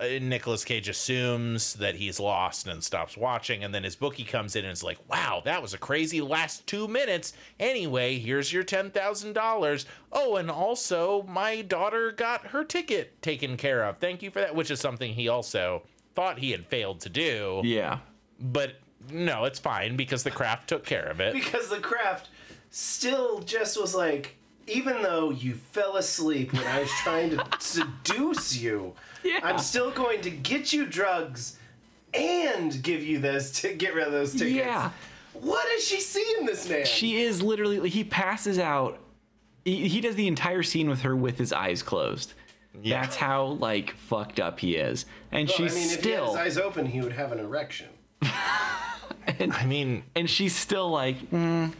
S2: Uh, Nicolas Cage assumes that he's lost and stops watching, and then his bookie comes in and is like, "Wow, that was a crazy last two minutes." Anyway, here's your ten thousand dollars. Oh, and also my daughter got her ticket taken care of. Thank you for that. Which is something he also thought he had failed to do,
S1: Yeah.
S2: but no, it's fine because the craft took care of it.
S3: Because the craft still just was like, even though you fell asleep when I was trying to seduce you,
S1: Yeah.
S3: I'm still going to get you drugs and give you those to get rid of those tickets.
S1: Yeah.
S3: What does she see in this man?
S1: She is literally. He passes out. He, he does the entire scene with her with his eyes closed.
S2: Yeah.
S1: That's how like fucked up he is, and
S3: Well,
S1: she's
S3: I mean, if he had
S1: still.
S3: his eyes open, he would have an erection.
S2: I mean,
S1: and she's still like, mm,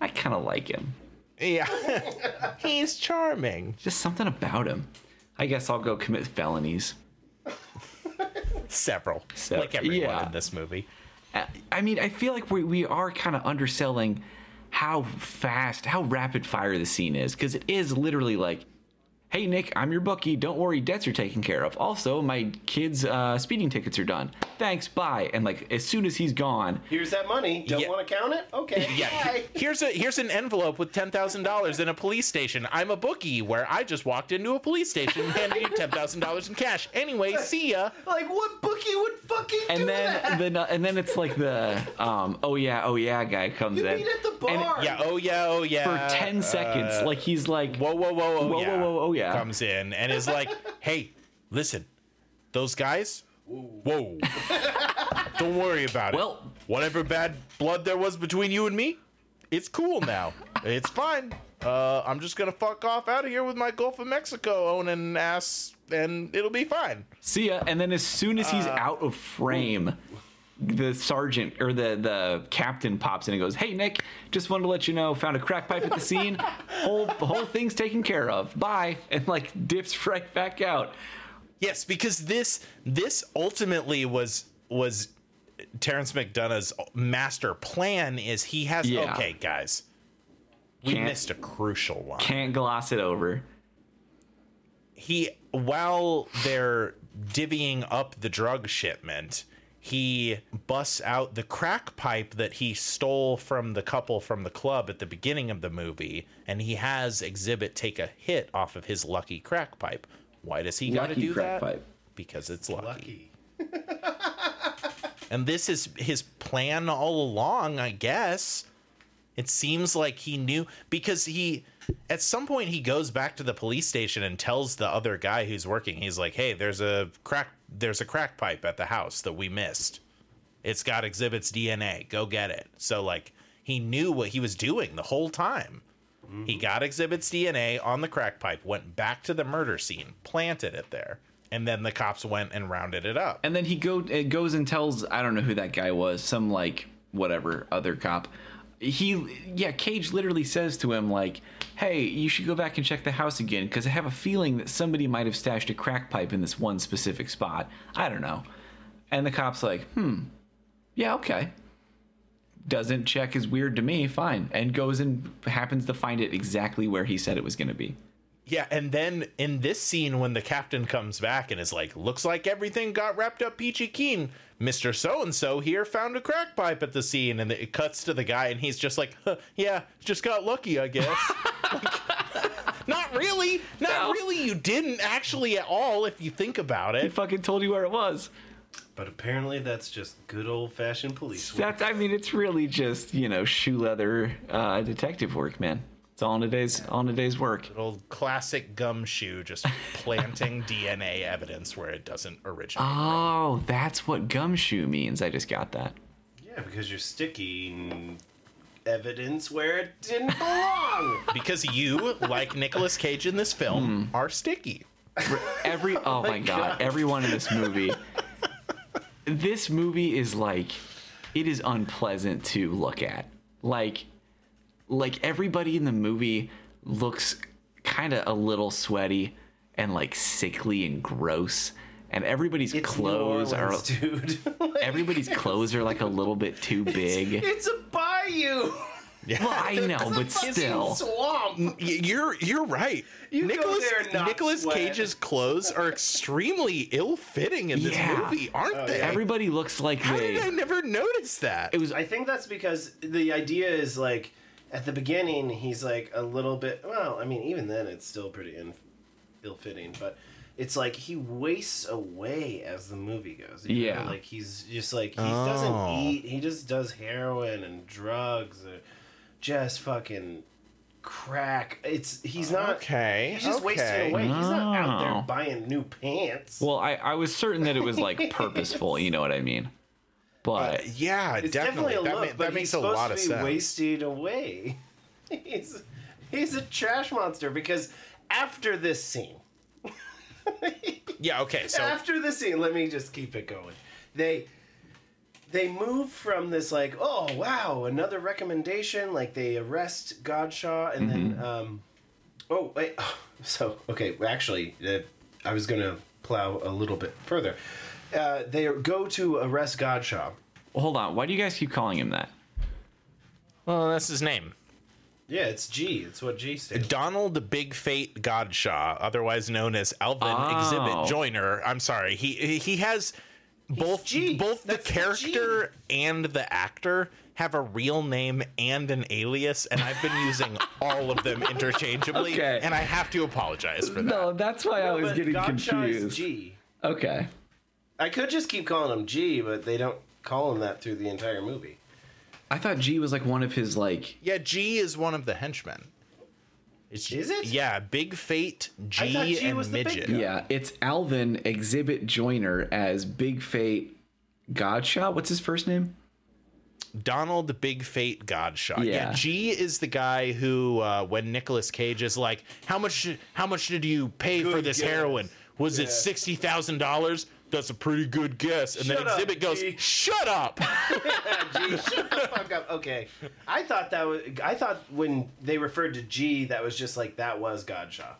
S1: I kind of like him.
S2: yeah, he's charming.
S1: Just something about him. I guess I'll go commit felonies.
S2: Several,
S1: So-
S2: like everyone
S1: yeah.
S2: in this movie.
S1: Uh, I mean, I feel like we, we are kind of underselling how fast, how rapid fire the scene is, because it is literally like, hey, Nick, I'm your bookie. Don't worry, debts are taken care of. Also, my kids' uh, speeding tickets are done. Thanks, bye. And like, as soon as he's gone,
S3: Here's that money. Don't
S2: Yeah.
S3: want to count it? Okay.
S2: Yeah,
S3: Bye.
S2: here's a here's an envelope with ten thousand dollars in a police station. I'm a bookie where I just walked into a police station and handed you ten thousand dollars in cash. Anyway, see ya.
S3: Like, what bookie would fucking do
S1: and then
S3: that?
S1: then uh, and then it's like the um, oh yeah, oh yeah guy comes
S3: you
S1: in
S3: meet at the
S1: And
S3: bar.
S2: Yeah, oh yeah, oh yeah.
S1: for ten seconds,
S2: uh,
S1: like he's like,
S2: whoa, whoa, whoa, oh
S1: Whoa,
S2: yeah.
S1: whoa, whoa, oh, yeah.
S2: Comes in and is like, hey, listen, those guys. Whoa. Don't worry about it.
S1: Well-
S2: whatever bad blood there was between you and me, it's cool now. it's fine. Uh, I'm just gonna fuck off out of here with my Gulf of Mexico owning ass, and it'll be fine.
S1: see ya. And then as soon as he's
S2: Uh,
S1: out of frame, the sergeant or the the captain pops in and goes, "Hey Nick, just wanted to let you know, found a crack pipe at the scene. whole whole thing's taken care of. Bye." And like dips right back out.
S2: Yes, because this this ultimately was was Terence McDonagh's master plan. Is he has
S1: Yeah.
S2: okay, guys, we
S1: Can't-
S2: missed a crucial line.
S1: Can't gloss it over.
S2: he while they're divvying up the drug shipment he busts out the crack pipe that he stole from the couple from the club at the beginning of the movie and he has Xzibit take a hit off of his lucky crack pipe why does he got to
S1: Lucky
S2: do
S1: crack
S2: that
S1: pipe.
S2: because it's lucky.
S3: Lucky.
S2: and this is his plan all along i guess it seems like he knew because he at some point he goes back to the police station and tells the other guy who's working he's like hey there's a crack there's a crack pipe at the house that we missed. It's got Xzibit's dna go get it. So like he knew what he was doing the whole time. He mm-hmm. got Xzibit's dna on the crack pipe went back to the murder scene planted it there and then the cops went and rounded it up.
S1: And then he go it goes and tells I don't know who that guy was, some like whatever other cop. He yeah, Cage literally says to him like, "Hey, you should go back and check the house again because I have a feeling that somebody might have stashed a crack pipe in this one specific spot. I don't know." And the cop's like, "Hmm. Yeah, okay." Doesn't check is weird to me. Fine. And goes and happens to find it exactly where he said it was going to be.
S2: Yeah, and then in this scene, when the captain comes back and is like, "Looks like everything got wrapped up peachy keen." Mister So and So here found a crack pipe at the scene, and it cuts to the guy, and he's just like, huh, "Yeah, just got lucky, I guess." Like, not really, not
S1: No.
S2: really. You didn't actually at all, if you think about it.
S1: He
S2: it.
S1: fucking told you where it was.
S3: But apparently, that's just good old fashioned police work.
S1: That's I mean it's really just, you know, shoe leather uh, detective work, man. It's all in a day's all in a day's work.
S2: Old classic gumshoe, just planting DNA evidence where it doesn't originate.
S1: Oh, that's what gumshoe means. I just got that.
S3: Yeah, because you're sticking evidence where it didn't belong.
S2: because you, like Nicolas Cage in this film, hmm. are sticky.
S1: Every oh, oh, my god, everyone in this movie. This movie is like it is unpleasant to look at. Like like everybody in the movie looks kind of a little sweaty and like sickly and gross and everybody's
S3: It's
S1: clothes
S3: New
S1: are
S3: dude. Like,
S1: everybody's clothes are like a little bit too big.
S3: It's a bayou.
S1: Well, I know, but still.
S3: swamp.
S2: Mm, you're you're right.
S3: You go
S2: Nicolas
S3: there and not
S2: Nicolas
S3: sweat.
S2: Cage's clothes are extremely ill-fitting in this
S1: Yeah.
S2: movie, aren't oh, they?
S1: Everybody looks like
S2: How
S1: they.
S2: did I never notice that?
S1: It was
S3: I think that's because the idea is like at the beginning he's like a little bit. Well, I mean, even then it's still pretty in, ill-fitting, but it's like he wastes away as the movie goes. you know?
S1: Yeah.
S3: like he's just like he
S2: Oh.
S3: doesn't eat. He just does heroin and drugs, or just fucking crack. It's he's not
S2: Okay,
S3: He's just
S2: okay.
S3: wasting away. He's not out
S5: Oh.
S3: there buying new pants.
S5: Well, I, I was certain that it was like purposeful. You know what I mean? But
S2: Yeah,
S3: it's
S2: definitely.
S3: definitely, a
S2: that ma-
S3: but
S2: that makes
S3: he's
S2: a
S3: supposed
S2: lot
S3: to
S2: of
S3: be
S2: sense.
S3: wasted away. He's he's a trash monster because after this scene,
S2: Yeah. Okay. So
S3: after the scene, let me just keep it going. They they move from this like, oh wow, another recommendation. Like they arrest Godshaw, and then um, oh wait, so okay, actually, uh, I was gonna plow a little bit further. Uh, they go to arrest Godshaw.
S5: hold on. Why do you guys keep calling him that?
S2: well, that's his name.
S3: Yeah, it's G. It's what G stands. for.
S2: Donald Big Fate Godshaw, otherwise known as Alvin
S5: Oh.
S2: Xzibit Joiner. I'm sorry. He he has both
S3: G.
S2: both the
S3: That's the
S2: character and the actor have a real name and an alias, and I've been using all of them interchangeably,
S1: Okay.
S2: and I have to apologize for that.
S1: No, that's why I was
S3: But
S1: getting
S3: Godshaw is
S1: confused.
S3: G.
S1: Okay.
S3: I could just keep calling him G, but they don't call him that through the entire movie.
S1: I thought G was like one of his like
S2: Yeah, G is one of the henchmen. It's,
S3: Is it?
S2: Yeah, Big Fate, G,
S3: G
S2: and
S3: was the big
S2: Midget.
S1: yeah, it's Alvin Xzibit Joiner as Big Fate Godshot. What's his first name?
S2: Donald Big Fate Godshot. Yeah.
S1: Yeah.
S2: G is the guy who, uh, when Nicolas Cage is like, "How much? How much did you pay for this
S3: guess.
S2: heroin? Was it sixty thousand dollars? That's a pretty good guess." And then
S3: Shut up,
S2: Xzibit goes,
S3: G.
S2: "Shut up."
S3: G, shut the fuck up. Okay, I thought that was. I thought when they referred to G, that was just like that was Godshaw.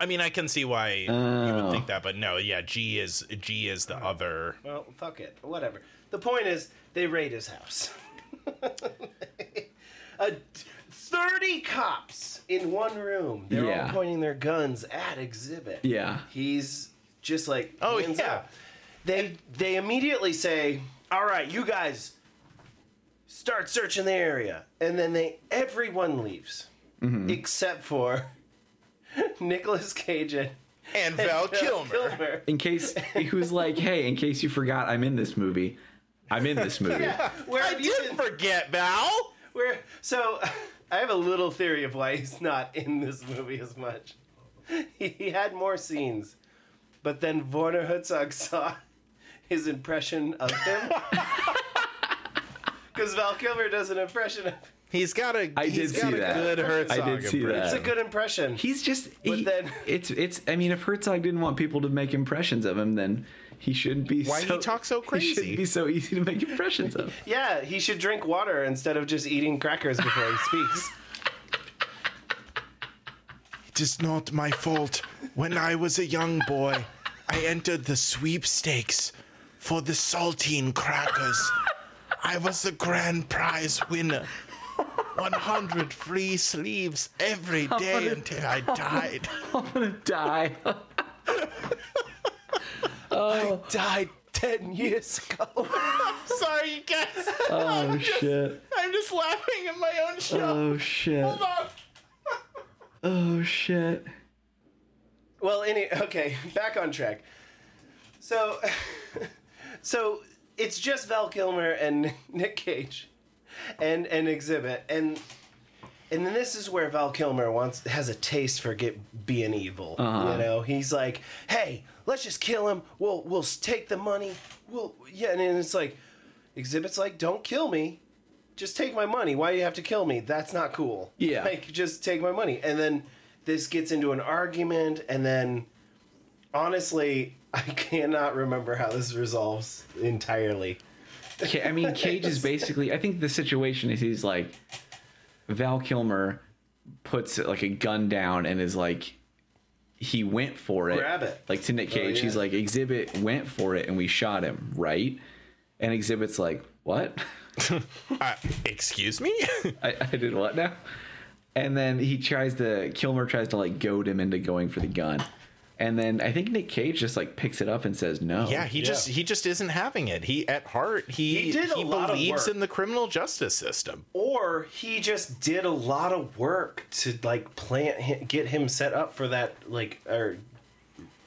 S2: I mean, I can see why you
S3: Oh.
S2: would think that, but no, yeah, G is G is the other.
S3: Well, fuck it, whatever. The point is, they raid his house. A thirty cops in one room. They're
S1: Yeah.
S3: all pointing their guns at Xzibit.
S1: Yeah.
S3: He's just like
S2: Oh,
S3: hands
S2: yeah.
S3: up. They they immediately say, "All right, you guys start searching the area." And then they everyone leaves
S2: Mm-hmm.
S3: except for Nicolas Cage and
S2: And Val
S3: Val
S2: Kilmer.
S1: In case he was like, hey, in case you forgot, I'm in this movie. I'm in this movie.
S3: Where
S2: I
S3: you
S2: didn't
S3: been?
S2: forget, Val.
S3: Where so I have a little theory of why he's not in this movie as much. He, he had more scenes, but then Werner Herzog saw his impression of him. Because Val Kilmer does an impression of.
S2: He's got a.
S1: I
S2: he's
S1: did
S2: got
S1: see
S2: a
S1: that.
S2: Good Herzog
S1: I did see
S2: impression.
S1: that.
S3: It's a good impression.
S1: He's just
S3: But
S1: he-
S3: then-
S1: it's it's I mean if Herzog didn't want people to make impressions of him then he shouldn't be
S2: Why
S1: so,
S2: he talk so crazy?
S1: He shouldn't be so easy to make impressions of.
S3: Yeah, he should drink water instead of just eating crackers before he speaks.
S2: It is not my fault. When I was a young boy, I entered the sweepstakes for the saltine crackers. I was the grand prize winner. 100 free sleeves every day until I died.
S1: I'm gonna die.
S3: oh Died 10 years ago.
S2: I'm Sorry, you guys.
S1: Oh shit.
S2: I'm just laughing at my own show.
S1: Oh shit.
S2: Hold on.
S1: Oh shit.
S3: Well, any okay, back on track. So, so it's just Val Kilmer and Nick Cage, and and Xzibit, and and then this is where Val Kilmer wants has a taste for get being evil. You uh-huh. know, he's like, hey, let's just kill him. We'll we'll take the money. We'll yeah, and then it's like, Xzibit's like, don't kill me. Just take my money. Why do you have to kill me? That's not cool.
S1: Yeah.
S3: Like, just take my money. And then this gets into an argument, and then honestly, I cannot remember how this resolves entirely.
S1: Okay, I mean Cage is basically I think the situation is he's like Val Kilmer puts like a gun down and is like he went for it.
S3: Grab it.
S1: Like to Nick oh, Cage, he's
S3: yeah.
S1: like Xzibit went for it and we shot him, right? And Xzibit's like, "What?"
S2: Uh, excuse me?
S1: I, I did what now? And then he tries to Kilmer tries to like goad him into going for the gun. And then I think Nick Cage just like picks it up and says no.
S2: yeah, he just he just isn't having it. He at heart he
S3: He did a lot of
S2: believes
S3: work.
S2: in the criminal justice system.
S3: Or he just did a lot of work to like plant hi- get him set up for that like or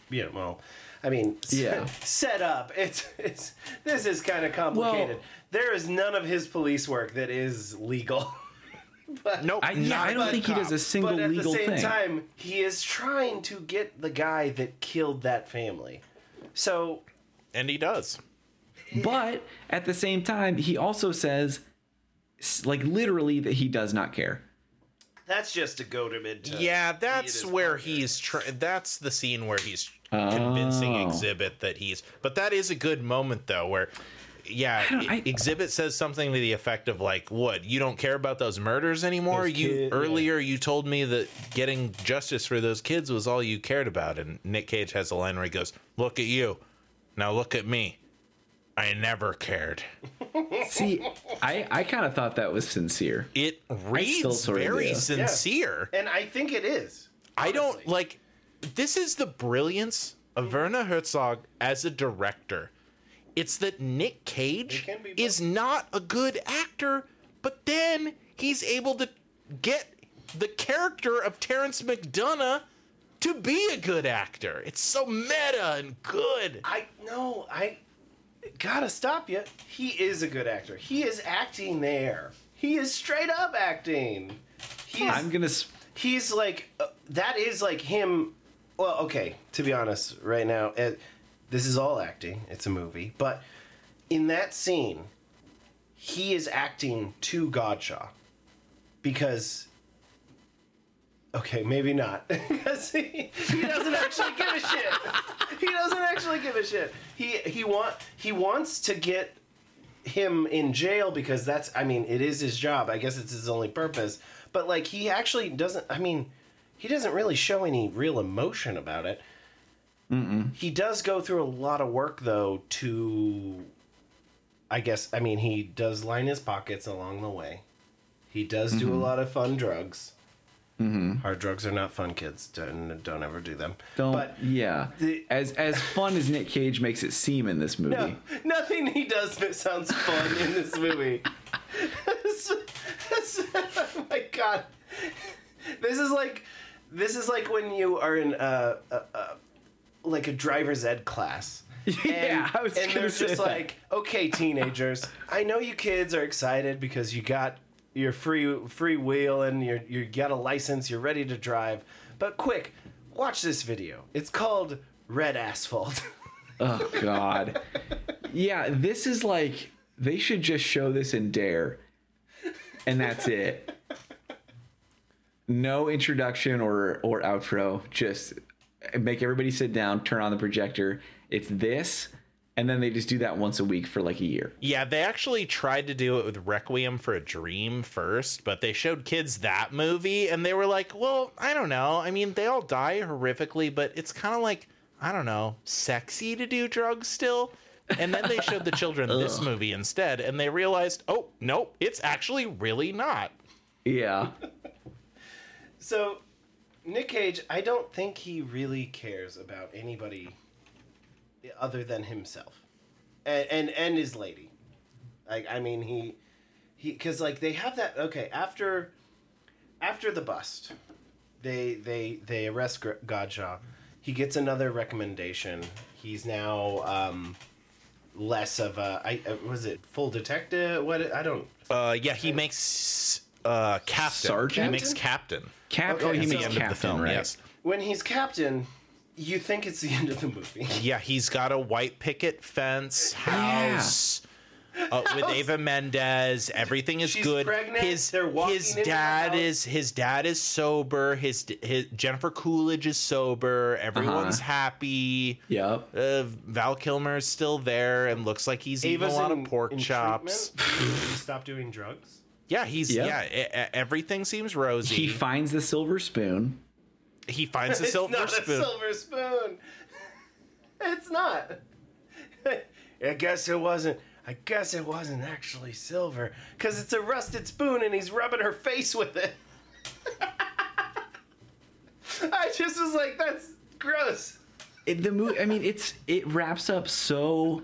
S3: yeah, well, I mean, s-
S1: Yeah.
S3: set up. It's it's this is kind of complicated.
S1: Well-
S3: there is none of his police work that is legal. but
S2: Nope.
S1: I, yeah, I don't
S2: a
S1: think he does a single legal thing.
S3: but at the same
S1: thing.
S3: time, he is trying to get the guy that killed that family. So
S2: And he does.
S1: But at the same time, he also says, like literally, that he does not care.
S3: that's just to goad him into.
S2: Yeah, that's where
S3: partner.
S2: he's. Tr- that's the scene where he's convincing
S1: Oh.
S2: Xzibit that he's. But that is a good moment though, where. Yeah,
S1: don't- I-
S2: Xzibit says something to the effect of like, "What? You don't care about those murders anymore?
S3: Those
S2: you
S3: kid- yeah.
S2: earlier you told me that getting justice for those kids was all you cared about." And Nick Cage has a line where he goes, "Look at you, now look at me. I never cared."
S1: See, I, I kind of thought that was sincere.
S2: It reads
S1: sorta
S2: very
S1: do.
S2: sincere.
S3: and I think it is.
S2: I don't like. This is the brilliance of Werner Herzog as a director. It's that Nick Cage
S3: can be both.
S2: is not a good actor, but then he's able to get the character of Terence McDonagh to be a good actor. It's so meta and good.
S3: I no, I gotta stop you. He is a good actor. He is acting there. He is straight up acting. He is,
S1: I'm gonna. s-
S3: he's like uh, that is like him. Well, okay, to be honest, right now, it, this is all acting. It's a movie, but in that scene, he is acting to Godshaw because. Okay, maybe not because he, he doesn't actually give a shit. He doesn't actually give a shit. He he want he wants to get him in jail because that's I mean it is his job. I guess it's his only purpose. But like he actually doesn't. I mean, he doesn't really show any real emotion about it. Mm-mm. He does go through a lot of work though to. I guess I mean he does line his pockets along the way. He does do a lot of fun drugs. Mm-hmm. Hard drugs are not fun, kids. Don't don't ever do them.
S1: Don't.
S3: But
S1: yeah.
S3: the-
S1: as as fun as Nick Cage makes it seem in this movie.
S3: No, nothing he does that sounds fun in this movie. oh my god, this is like this is like when you are in a, a, a like a driver's ed class.
S1: Yeah, I was
S3: and they're just
S1: that.
S3: like, okay, teenagers, I know you kids are excited because you got your free free wheel and you you got a license, you're ready to drive. But quick, watch this video. It's called Red Asphalt.
S1: Oh God. yeah, this is like they should just show this in Dare, and that's it. No introduction or or outro. Just make everybody sit down, turn on the projector. It's this, and then they just do that once a week for like a year.
S2: Yeah, they actually tried to do it with Requiem for a Dream first, but they showed kids that movie and they were like, well, I don't know. I mean, they all die horrifically, but it's kind of like, I don't know, sexy to do drugs still. And then they showed the children this movie instead, and they realized, oh, nope, it's actually really not.
S1: Yeah.
S3: So, Nick Cage, I don't think he really cares about anybody other than himself, and and, and his lady. Like, I mean, he he because like they have that. Okay, after after the bust, they they they arrest Godshaw. He gets another recommendation. He's now um, less of a. I uh, was it full detective? What I don't.
S2: Uh, yeah, he makes uh, captain.
S1: Sergeant?
S2: He makes captain.
S1: Cap.
S3: Okay,
S1: oh, he
S3: so-
S1: makes
S3: End
S2: of
S1: captain,
S2: the film,
S1: right?
S2: yes.
S3: When he's captain, you think it's the end of the movie.
S2: Yeah, he's got a white picket fence house uh, with Eva Mendes. Everything is
S3: She's
S2: good.
S3: pregnant,
S2: His
S3: they're walking
S2: his
S3: into the
S2: dad
S3: house.
S2: is his dad is sober. His his Jennifer Coolidge is sober. Everyone's
S3: Uh-huh.
S2: happy.
S1: Yep.
S2: Uh, Val Kilmer is still there and looks like he's eating a lot
S3: in-
S2: of pork
S3: in
S2: chops.
S3: treatment? He doing drugs.
S2: Yeah, he's
S1: Yep.
S2: yeah. e- everything seems rosy.
S1: He finds the silver spoon.
S2: he finds a
S3: It's
S2: silver
S3: not
S2: spoon.
S3: a silver spoon. It's not. I guess it wasn't. I guess it wasn't actually silver because it's a rusted spoon and he's rubbing her face with it. I just was like, that's gross.
S1: it, the movie i mean it's it wraps up so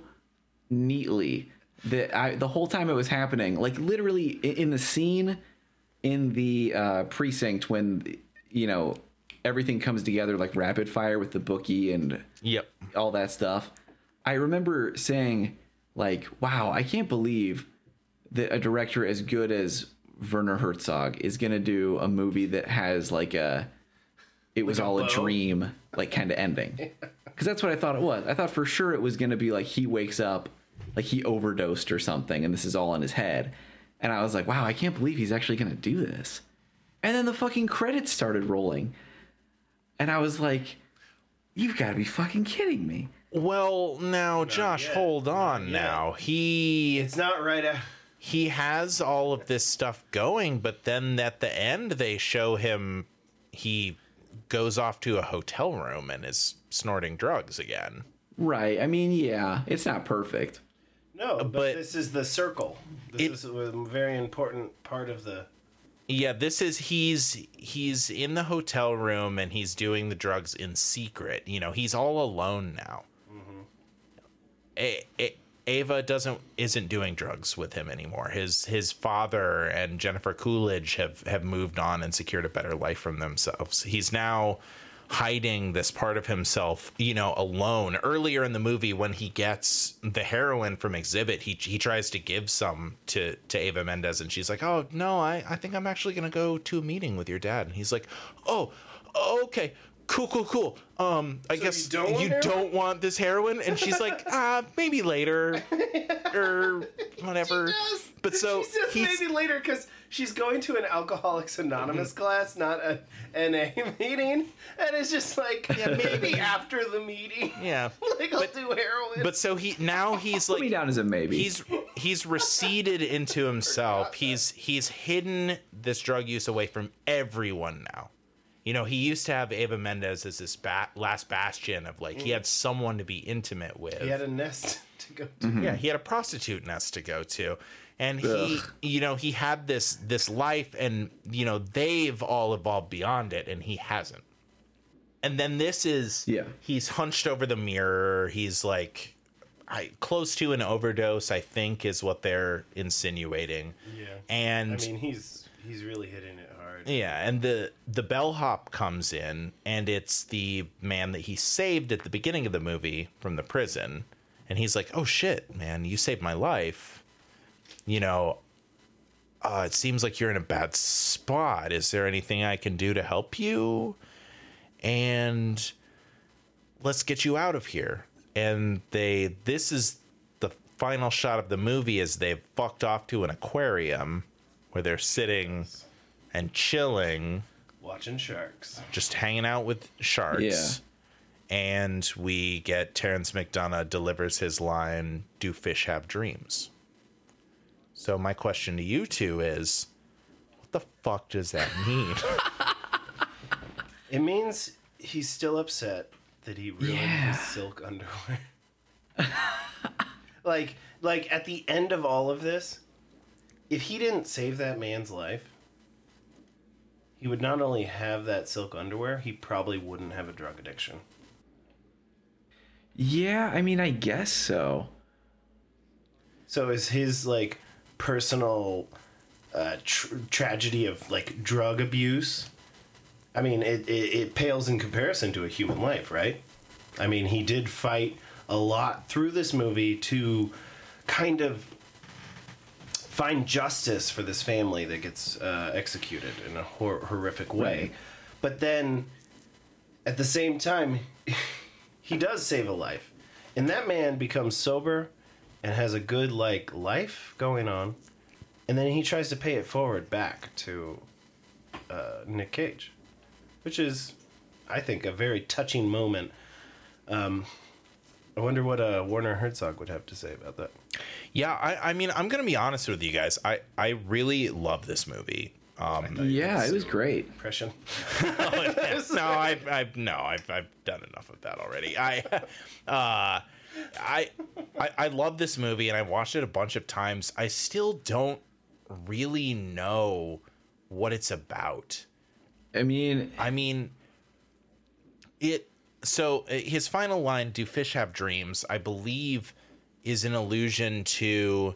S1: neatly that i the whole time it was happening like literally in the scene in the uh precinct when you know everything comes together like rapid fire with the bookie and
S2: Yep.
S1: all that stuff i remember saying like wow i can't believe that a director as good as
S4: Werner Herzog is gonna do a movie that has like a it was
S3: Like
S4: all a dream like kind of ending because that's what I thought it was. I thought for sure it was gonna be like he wakes up like he overdosed or something and this is all in his head, and I was like, wow, I can't believe he's actually gonna do this. And then the fucking credits started rolling, and I was like, you've got to be fucking kidding me.
S2: Well, now Josh,
S3: yet.
S2: hold on
S3: yet.
S2: now. He
S3: It's not right. a-
S2: he has all of this stuff going, but then at the end they show him he goes off to a hotel room and is snorting drugs again.
S4: Right. I mean, yeah, it's not perfect.
S3: No, uh, but,
S2: but-
S3: this is the circle. This
S2: It-
S3: is a very important part of the.
S2: Yeah, this is he's he's in the hotel room and he's doing the drugs in secret. You know, he's all alone now. Mm-hmm. A- A- Eva doesn't isn't doing drugs with him anymore. His his father and Jennifer Coolidge have have moved on and secured a better life from themselves. He's now hiding this part of himself, you know, alone. Earlier in the movie when he gets the heroin from Xzibit, he he tries to give some to to Eva Mendes and she's like, "Oh, no, I I think I'm actually going to go to a meeting with your dad." And he's like, "Oh, okay. Cool, cool, cool. Um, I guess
S3: you don't want
S2: you
S3: heroin?
S2: don't want this heroin." And she's like, "Ah, maybe later or whatever." But so he's
S3: maybe later because she's going to an Alcoholics Anonymous mm-hmm. class, not a NA meeting, and it's just like maybe after the meeting.
S2: yeah.
S3: like I'll do heroin.
S2: But so he now he's like
S4: Put me down as a maybe.
S2: he's he's receded into himself. He's he's hidden this drug use away from everyone now. You know, he used to have Eva Mendes as this ba- last bastion of like he mm. had someone to be intimate with.
S3: he had a nest to go to.
S2: Yeah, he had a prostitute nest to go to. And he you know, he had this this life and you know, they've all evolved beyond it and he hasn't. And then this is
S4: Yeah.
S2: he's hunched over the mirror. He's like I close to an overdose, I think is what they're insinuating.
S3: Yeah.
S2: And
S3: I mean, he's he's really hitting it hard.
S2: yeah, and the the bellhop comes in, and it's the man that he saved at the beginning of the movie from the prison, and he's like, "Oh shit, man, you saved my life." You know, uh, it seems like you're in a bad spot. Is there anything I can do to help you? And let's get you out of here. And they, this is the final shot of the movie as they've fucked off to an aquarium where they're sitting and chilling,
S3: Watching sharks.
S2: just hanging out with sharks.
S4: Yeah.
S2: And we get Terence McDonagh delivers his line, Do fish have dreams? So my question to you two is what the fuck does that mean?
S3: It means he's still upset that he ruined
S4: Yeah.
S3: his silk underwear. like, like at the end of all of this, if he didn't save that man's life, he would not only have that silk underwear, he probably wouldn't have a drug addiction.
S4: yeah, I mean, I guess so.
S3: So is his like personal uh, tr- tragedy of like drug abuse? I mean, it, it it pales in comparison to a human life, right? I mean, he did fight a lot through this movie to kind of find justice for this family that gets uh, executed in a hor- horrific way. But then, at the same time, he does save a life, and that man becomes sober and has a good like life going on, and then he tries to pay it forward back to uh, Nick Cage, which is, I think, a very touching moment. Um, I wonder what uh, Werner Herzog would have to say about that.
S2: yeah, I, I mean, I'm going to be honest with you guys. I, I really love this movie. Um,
S4: Yeah, it was great.
S3: Impression.
S2: no, I've, I've no, I've, I've done enough of that already. I, uh, I, I, I love this movie, and I've watched it a bunch of times. I still don't really know what it's about.
S4: I mean,
S2: I mean, it. So uh, his final line, "Do fish have dreams?" I believe, is an allusion to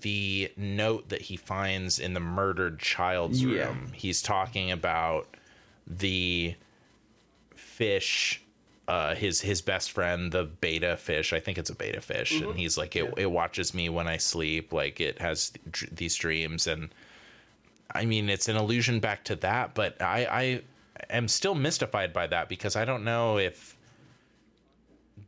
S2: the note that he finds in the murdered child's
S4: Yeah.
S2: room. He's talking about the fish. Uh, his his best friend, the beta fish. I think it's a beta fish, and he's like, it, it watches me when I sleep. Like it has dr- these dreams, and I mean, it's an allusion back to that, but I, I am still mystified by that because I don't know if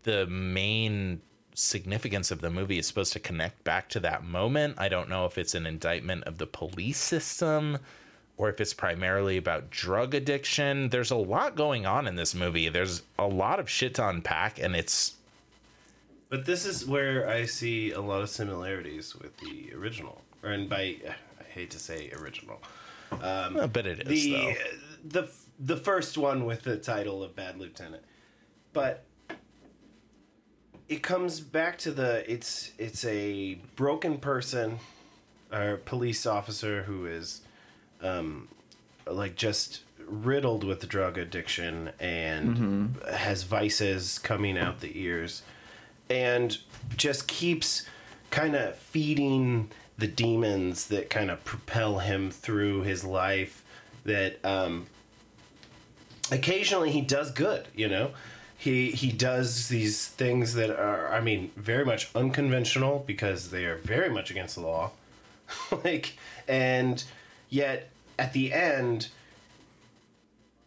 S2: the main significance of the movie is supposed to connect back to that moment. I don't know if it's an indictment of the police system or if it's primarily about drug addiction. There's a lot going on in this movie. There's a lot of shit to unpack, and it's
S3: But this is where I see a lot of similarities with the original. Or, and by I hate to say original,
S2: um, bit it is
S3: the
S2: though.
S3: the the first one with the title of Bad Lieutenant, but it comes back to the it's it's a broken person, or police officer who is, um, like just riddled with drug addiction and has vices coming out the ears, and just keeps kind of feeding the demons that kind of propel him through his life that um, occasionally he does good you know? He he does these things that are i mean very much unconventional because they are very much against the law. Like and yet at the end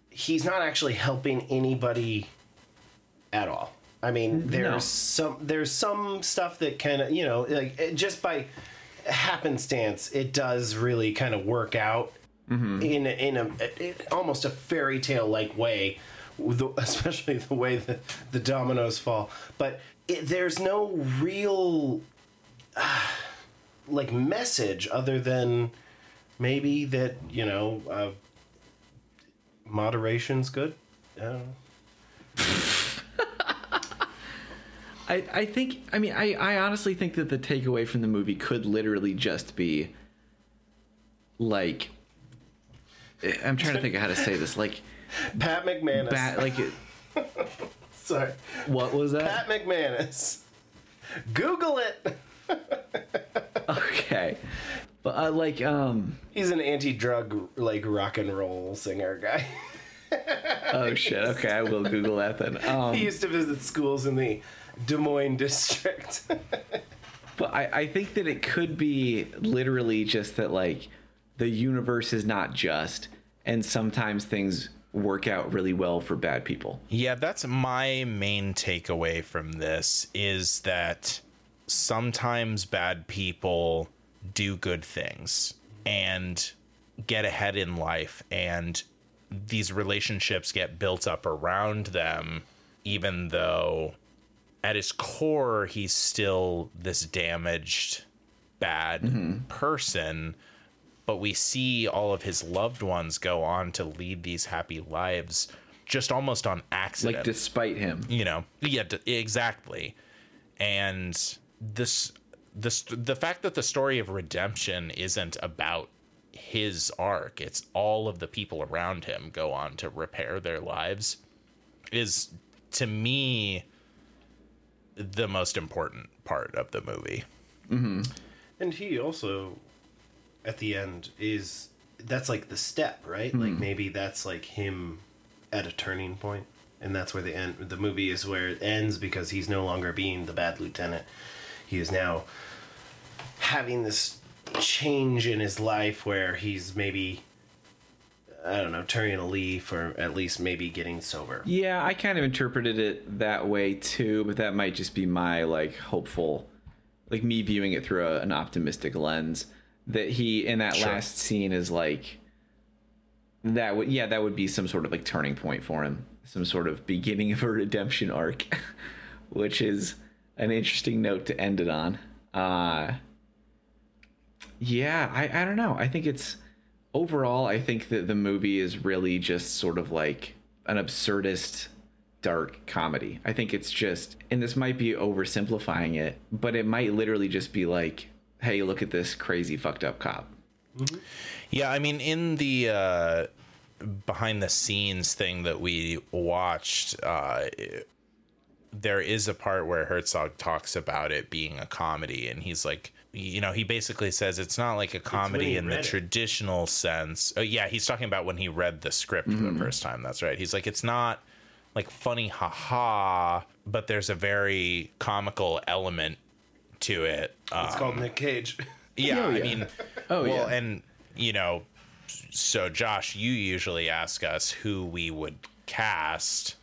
S3: he's not actually helping anybody at all. I mean there's
S1: No.
S3: some there's some stuff that kind of you know like just by happenstance it does really kind of work out in a, in a it, almost a fairy tale like way especially the way that the dominoes fall. But it, there's no real uh, like message other than maybe that you know uh, moderation's good? I don't.
S1: I, I think I mean I, I honestly think that the takeaway from the movie could literally just be like I'm trying to think of how to say this like
S3: pat mcmanus.
S1: Bat like it-
S3: sorry.
S1: What was that?
S3: Pat mcmanus. Google it.
S1: Okay but uh, like um
S3: he's an anti-drug like rock and roll singer guy
S1: oh shit okay I will Google that then um
S3: he used to visit schools in the Des Moines district.
S1: But I, I think that it could be literally just that like the universe is not just and sometimes things work out really well for bad people.
S2: Yeah, that's my main takeaway from this is that sometimes bad people do good things and get ahead in life and these relationships get built up around them even though at his core he's still this damaged bad mm-hmm. person. But we see all of his loved ones go on to lead these happy lives just almost on accident.
S1: Like despite him.
S2: you know? Yeah d- exactly. And this this the fact that the story of redemption isn't about his arc it's all of the people around him go on to repair their lives is to me the most important part of the movie mm-hmm.
S3: and he also, at the end, is that's like the step, right? Mm-hmm. Like maybe that's like him at a turning point, and that's where the end the movie is where it ends because he's no longer being the bad lieutenant. He is now having this change in his life where he's maybe I don't know turning a leaf or at least maybe getting sober.
S1: Yeah, I kind of interpreted it that way too, but that might just be my like hopeful, like me viewing it through a, an optimistic lens. That he in that
S2: Sure.
S1: last scene is like that would yeah that would be some sort of like turning point for him, some sort of beginning of a redemption arc, which is an interesting note to end it on. Uh yeah, I I don't know. I think it's overall, I think that the movie is really just sort of like an absurdist dark comedy. I think it's just, and this might be oversimplifying it, but it might literally just be like, hey, look at this crazy fucked up cop.
S2: Yeah, I mean, in the uh, behind the scenes thing that we watched, uh, there is a part where Herzog talks about it being a comedy, and he's like, you know, he basically says it's not like a comedy in the
S3: it.
S2: traditional sense. Oh, yeah, he's talking about when he read the script for the first time. That's right. He's like, it's not like funny, haha, but there's a very comical element to it. Uh,
S3: It's called Nick Cage.
S2: yeah,
S1: Oh,
S2: I mean,
S1: Oh,
S2: well,
S1: yeah.
S2: and you know, so Josh, you usually ask us who we would cast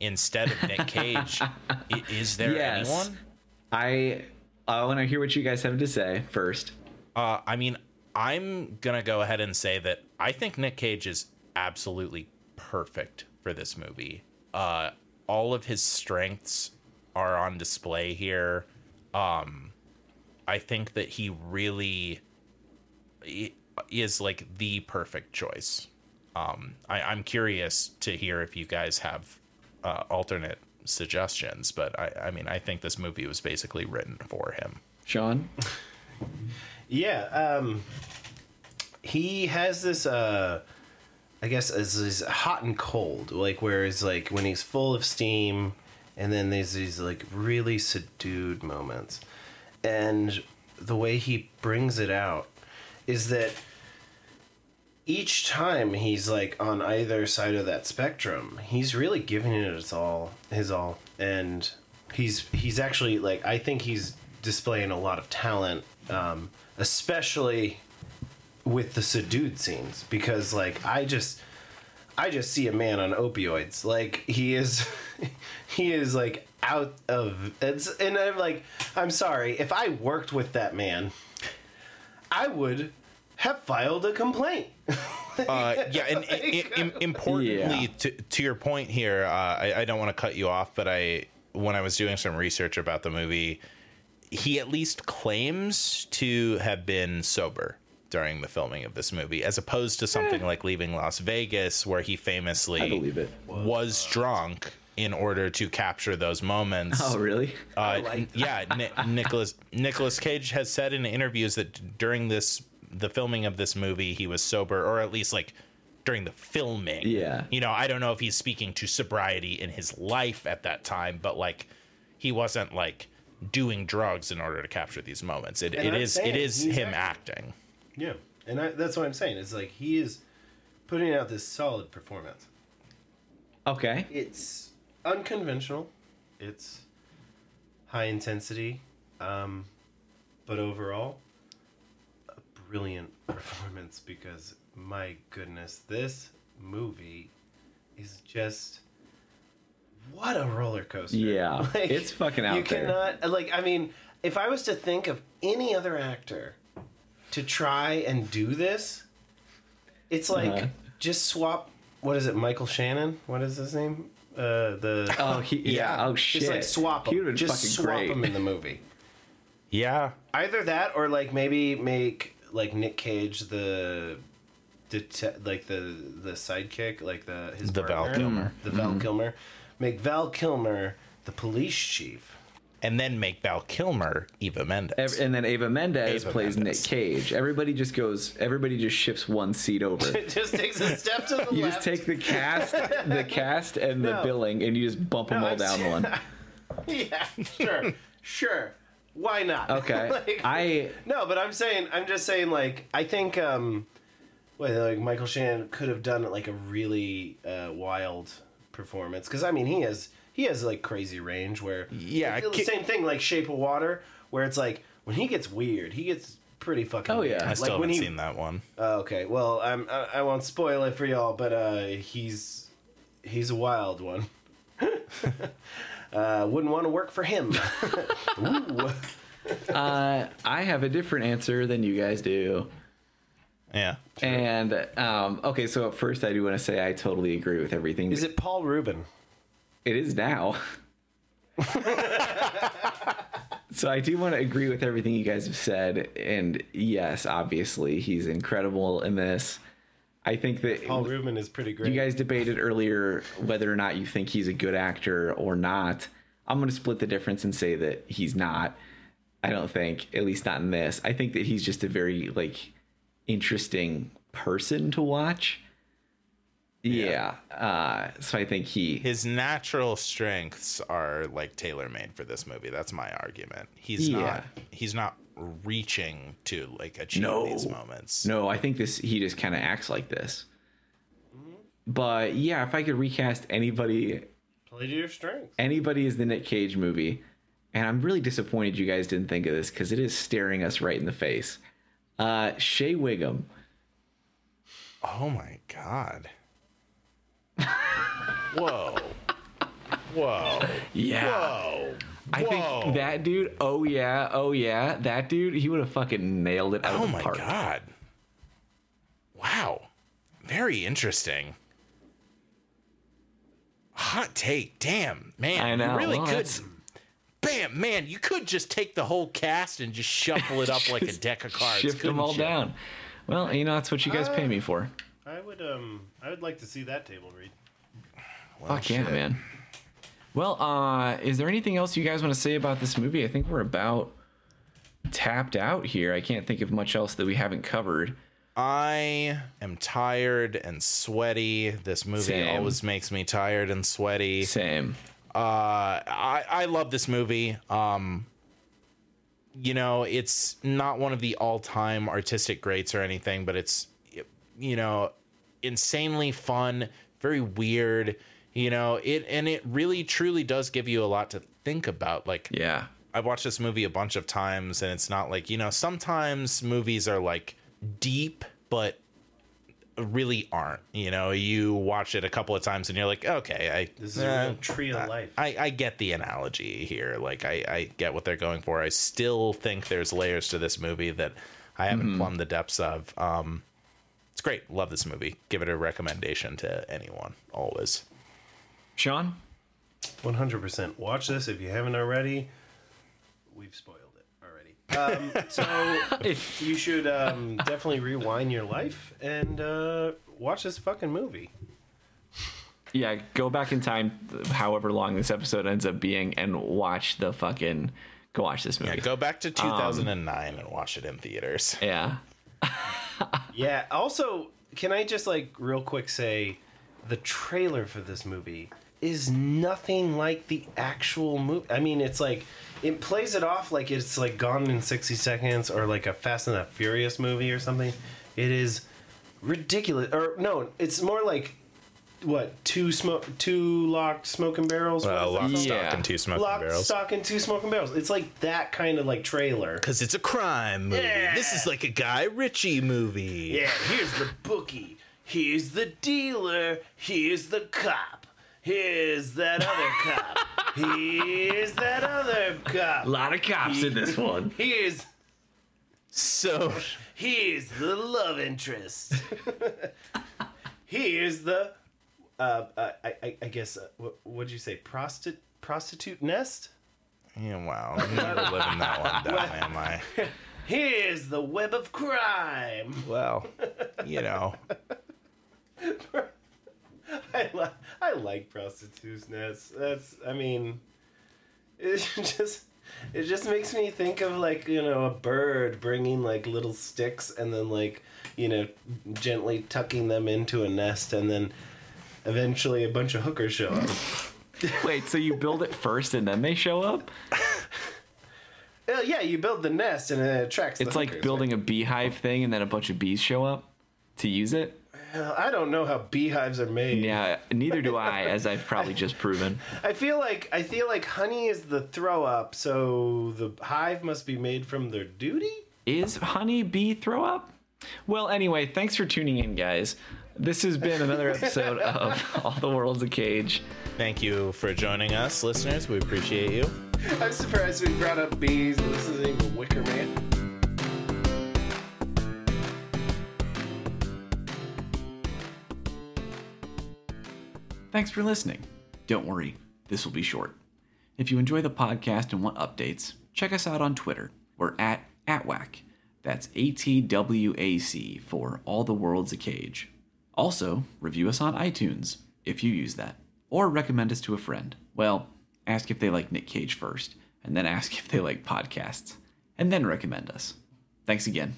S2: instead of Nick Cage. Is there
S1: Yes.
S2: anyone?
S1: I I want to hear what you guys have to say first.
S2: Uh, I mean, I'm gonna go ahead and say that I think Nick Cage is absolutely perfect for this movie. Uh, all of his strengths are on display here. Um, I think that he really is like the perfect choice. Um, I, I'm curious to hear if you guys have uh, alternate suggestions, but I, I mean, I think this movie was basically written for him.
S1: Sean?
S3: Yeah, um, he has this. Uh, I guess as is hot and cold, like where whereas like when he's full of steam, and then there's these like really subdued moments, and the way he brings it out is that each time he's like on either side of that spectrum, he's really giving it his all, his all, and he's he's actually like I think he's displaying a lot of talent, um, especially with the subdued scenes. Because like I just I just see a man on opioids. Like he is he is like out of it's and I'm like I'm sorry. If I worked with that man I would have filed a complaint.
S2: Uh, yeah, and, importantly,
S1: Yeah.
S2: to, to your point here, uh, I, I don't want to cut you off, but I when I was doing some research about the movie, he at least claims to have been sober during the filming of this movie, as opposed to something like Leaving Las Vegas, where he famously
S1: I believe it.
S2: was drunk in order to capture those moments.
S1: Oh, really?
S2: Uh, yeah, Ni- Nicolas Nicolas Cage has said in interviews that during this the filming of this movie, he was sober, or at least like during the filming.
S1: Yeah.
S2: you know, I don't know if he's speaking to sobriety in his life at that time, but like he wasn't like doing drugs in order to capture these moments. It,
S3: And
S2: it
S3: I'm
S2: is
S3: saying
S2: it is him acting.
S3: yeah, and I, that's what I'm saying. It's like he is putting out this solid performance.
S1: Okay.
S3: It's unconventional. It's high intensity, um, but overall, a brilliant performance. Because my goodness, this movie is just what a roller coaster.
S1: Yeah, it's fucking out
S3: You
S1: there.
S3: cannot like. I mean, if I was to think of any other actor to try and do this, it's like
S1: Uh-huh.
S3: just swap. What is it, Michael Shannon? What is his name? Uh, the
S1: Oh, he, yeah. Oh, shit.
S3: just like swap
S1: He
S3: him. Just swap
S1: great.
S3: him in the movie.
S2: Yeah,
S3: Either that, or like maybe make like Nick Cage the, det- like the the sidekick, like the his
S2: The Val
S3: partner.
S2: Kilmer.
S3: the Val
S1: Mm-hmm.
S3: Kilmer, make Val Kilmer the police chief.
S2: and then make Val Kilmer Eva Mendes.
S1: And then Eva Mendes
S2: Ava
S1: plays
S2: Mendes.
S1: Nick Cage. Everybody just goes. Everybody just shifts one seat over.
S3: It just takes a step to the
S1: You
S3: left.
S1: You just take the cast, the cast, and the billing, and you just bump them all
S3: I'm
S1: down
S3: saying-
S1: one.
S3: yeah, sure, sure. Why not?
S1: Okay.
S3: Like-
S1: I
S3: No, but I'm saying, I'm just saying, like, I think, um, wait, like Michael Shannon could have done like a really uh, wild performance because I mean he has he has like crazy range where
S2: Yeah,
S3: like, the same thing like Shape of Water where it's like when he gets weird he gets pretty fucking
S1: Oh,
S3: weird.
S1: yeah.
S2: I still
S3: like when
S2: haven't
S3: he
S2: seen that one.
S3: Oh, okay well I'm I, I won't spoil it for y'all but uh he's he's a wild one. uh, wouldn't want to work for him. Ooh.
S1: uh, I have a different answer than you guys do.
S2: Yeah,
S1: And um, okay, so at first I do want to say I totally agree with everything.
S3: Is it Paul Rubin?
S1: It is now. so I do want to agree with everything you guys have said, and yes, obviously he's incredible in this. I think that
S3: Paul Rubin is pretty great.
S1: you guys debated earlier whether or not you think he's a good actor or not. I'm going to split the difference and say that he's not. I don't think, at least not in this. I think that he's just a very like interesting person to watch. Yeah. Uh, so I think he.
S2: his natural strengths are like tailor made for this movie. That's my argument. He's
S1: Yeah.
S2: not he's not reaching to like achieve
S1: No.
S2: these moments.
S1: No, I think this he just kind of acts like this. But yeah, if I could recast anybody
S3: Play to your strengths.
S1: anybody is the Nick Cage movie, and I'm really disappointed you guys didn't think of this because it is staring us right in the face. Uh, Shea Whigham.
S2: Oh my god. Whoa. Whoa.
S1: Yeah.
S2: Whoa.
S1: I
S2: Whoa.
S1: think that dude, oh yeah, oh yeah, that dude, he would have fucking nailed it out
S2: Oh
S1: of the park.
S2: Oh my god. Wow. Very interesting. Hot take. Damn, man.
S1: I know.
S2: You really
S1: well,
S2: could.
S1: that's-
S2: Bam, man. You could just take the whole cast and just shuffle it up like a deck of cards.
S1: Shift them
S2: couldn't
S1: all
S2: you?
S1: down. Well, you know, that's what you guys pay me for.
S3: I would um I would like to see that table read.
S1: Fuck yeah, man. Well, uh, is there anything else you guys want to say about this movie? I think we're about tapped out here. I can't think of much else that we haven't covered.
S2: I am tired and sweaty. This movie
S1: Same.
S2: always makes me tired and sweaty.
S1: Same.
S2: Uh, I I love this movie. Um, you know, it's not one of the all-time artistic greats or anything, but it's you know, insanely fun, very weird. You know, it and it really truly does give you a lot to think about. Like,
S1: Yeah.
S2: I've watched this movie a bunch of times, and it's not like you know. Sometimes movies are like deep, but really aren't. You know, you watch it a couple of times, and you're like, okay, I
S3: This is a
S2: eh,
S3: real tree of life.
S2: I, I get the analogy here. Like I, I get what they're going for. I still think there's layers to this movie that I haven't plumbed the depths of. Um, it's great. Love this movie. Give it a recommendation to anyone. Always.
S1: Sean?
S3: 100%. Watch this if you haven't already. We've spoiled it already. Um, so you should um, definitely rewind your life and uh, watch this fucking movie.
S1: Yeah, go back in time, however long this episode ends up being, and watch the fucking. Go watch this movie.
S2: Yeah, go back to 2009 and watch it in theaters.
S1: yeah.
S3: Yeah. Also, can I just like real quick say the trailer for this movie is nothing like the actual movie. I mean, it's like it plays it off like it's like Gone in 60 Seconds or like a Fast and the Furious movie or something. It is ridiculous. Or no, it's more like what two smoke two locked smoking barrels. What is it
S2: lock,
S3: called?
S2: stock,
S1: Yeah.
S2: and two smoking
S3: Lock,
S2: barrels.
S3: stock, and two smoking barrels. It's like that kind of like trailer.
S2: Because it's a crime movie.
S3: Yeah.
S2: This is like a Guy Ritchie movie.
S3: Yeah, here's the bookie. Here's the dealer. Here's the cop. Here's that other cop. Here's that other cop.
S1: A lot of cops in this one.
S3: Here's
S2: So
S3: here's the love interest. here's the uh, uh, I, I, I guess uh, what would you say prostitute prostitute nest?
S2: yeah, wow, I'm never living that one down, am I?
S3: Here's the web of crime.
S2: Well, you know,
S3: I, li- I like prostitutes nets. That's I mean, it just it just makes me think of like you know a bird bringing like little sticks and then like you know gently tucking them into a nest and then eventually a bunch of hookers show up.
S1: Wait, so you build it first and then they show up?
S3: Well, uh, yeah, you build the nest and it attracts.
S1: It's like
S3: hookers,
S1: building a beehive thing and then a bunch of bees show up to use it?
S3: Right? I don't know how beehives are made.
S1: Yeah, neither do I, as I've probably just proven.
S3: I feel like I feel like honey is the throw up, so the hive must be made from their duty.
S1: Is honey bee throw up? Well, anyway, thanks for tuning in, guys. This has been another episode of All the World's a Cage.
S2: thank you for joining us, listeners. We appreciate you.
S3: I'm surprised we brought up bees. This isn't even Wicker Man.
S1: Thanks for listening. Don't worry, this will be short. If you enjoy the podcast and want updates, check us out on Twitter. We're at ATWAC. That's A T W A C for All the World's a Cage. Also, review us on iTunes if you use that, or recommend us to a friend. Well, ask if they like Nick Cage first, and then ask if they like podcasts, and then recommend us. Thanks again.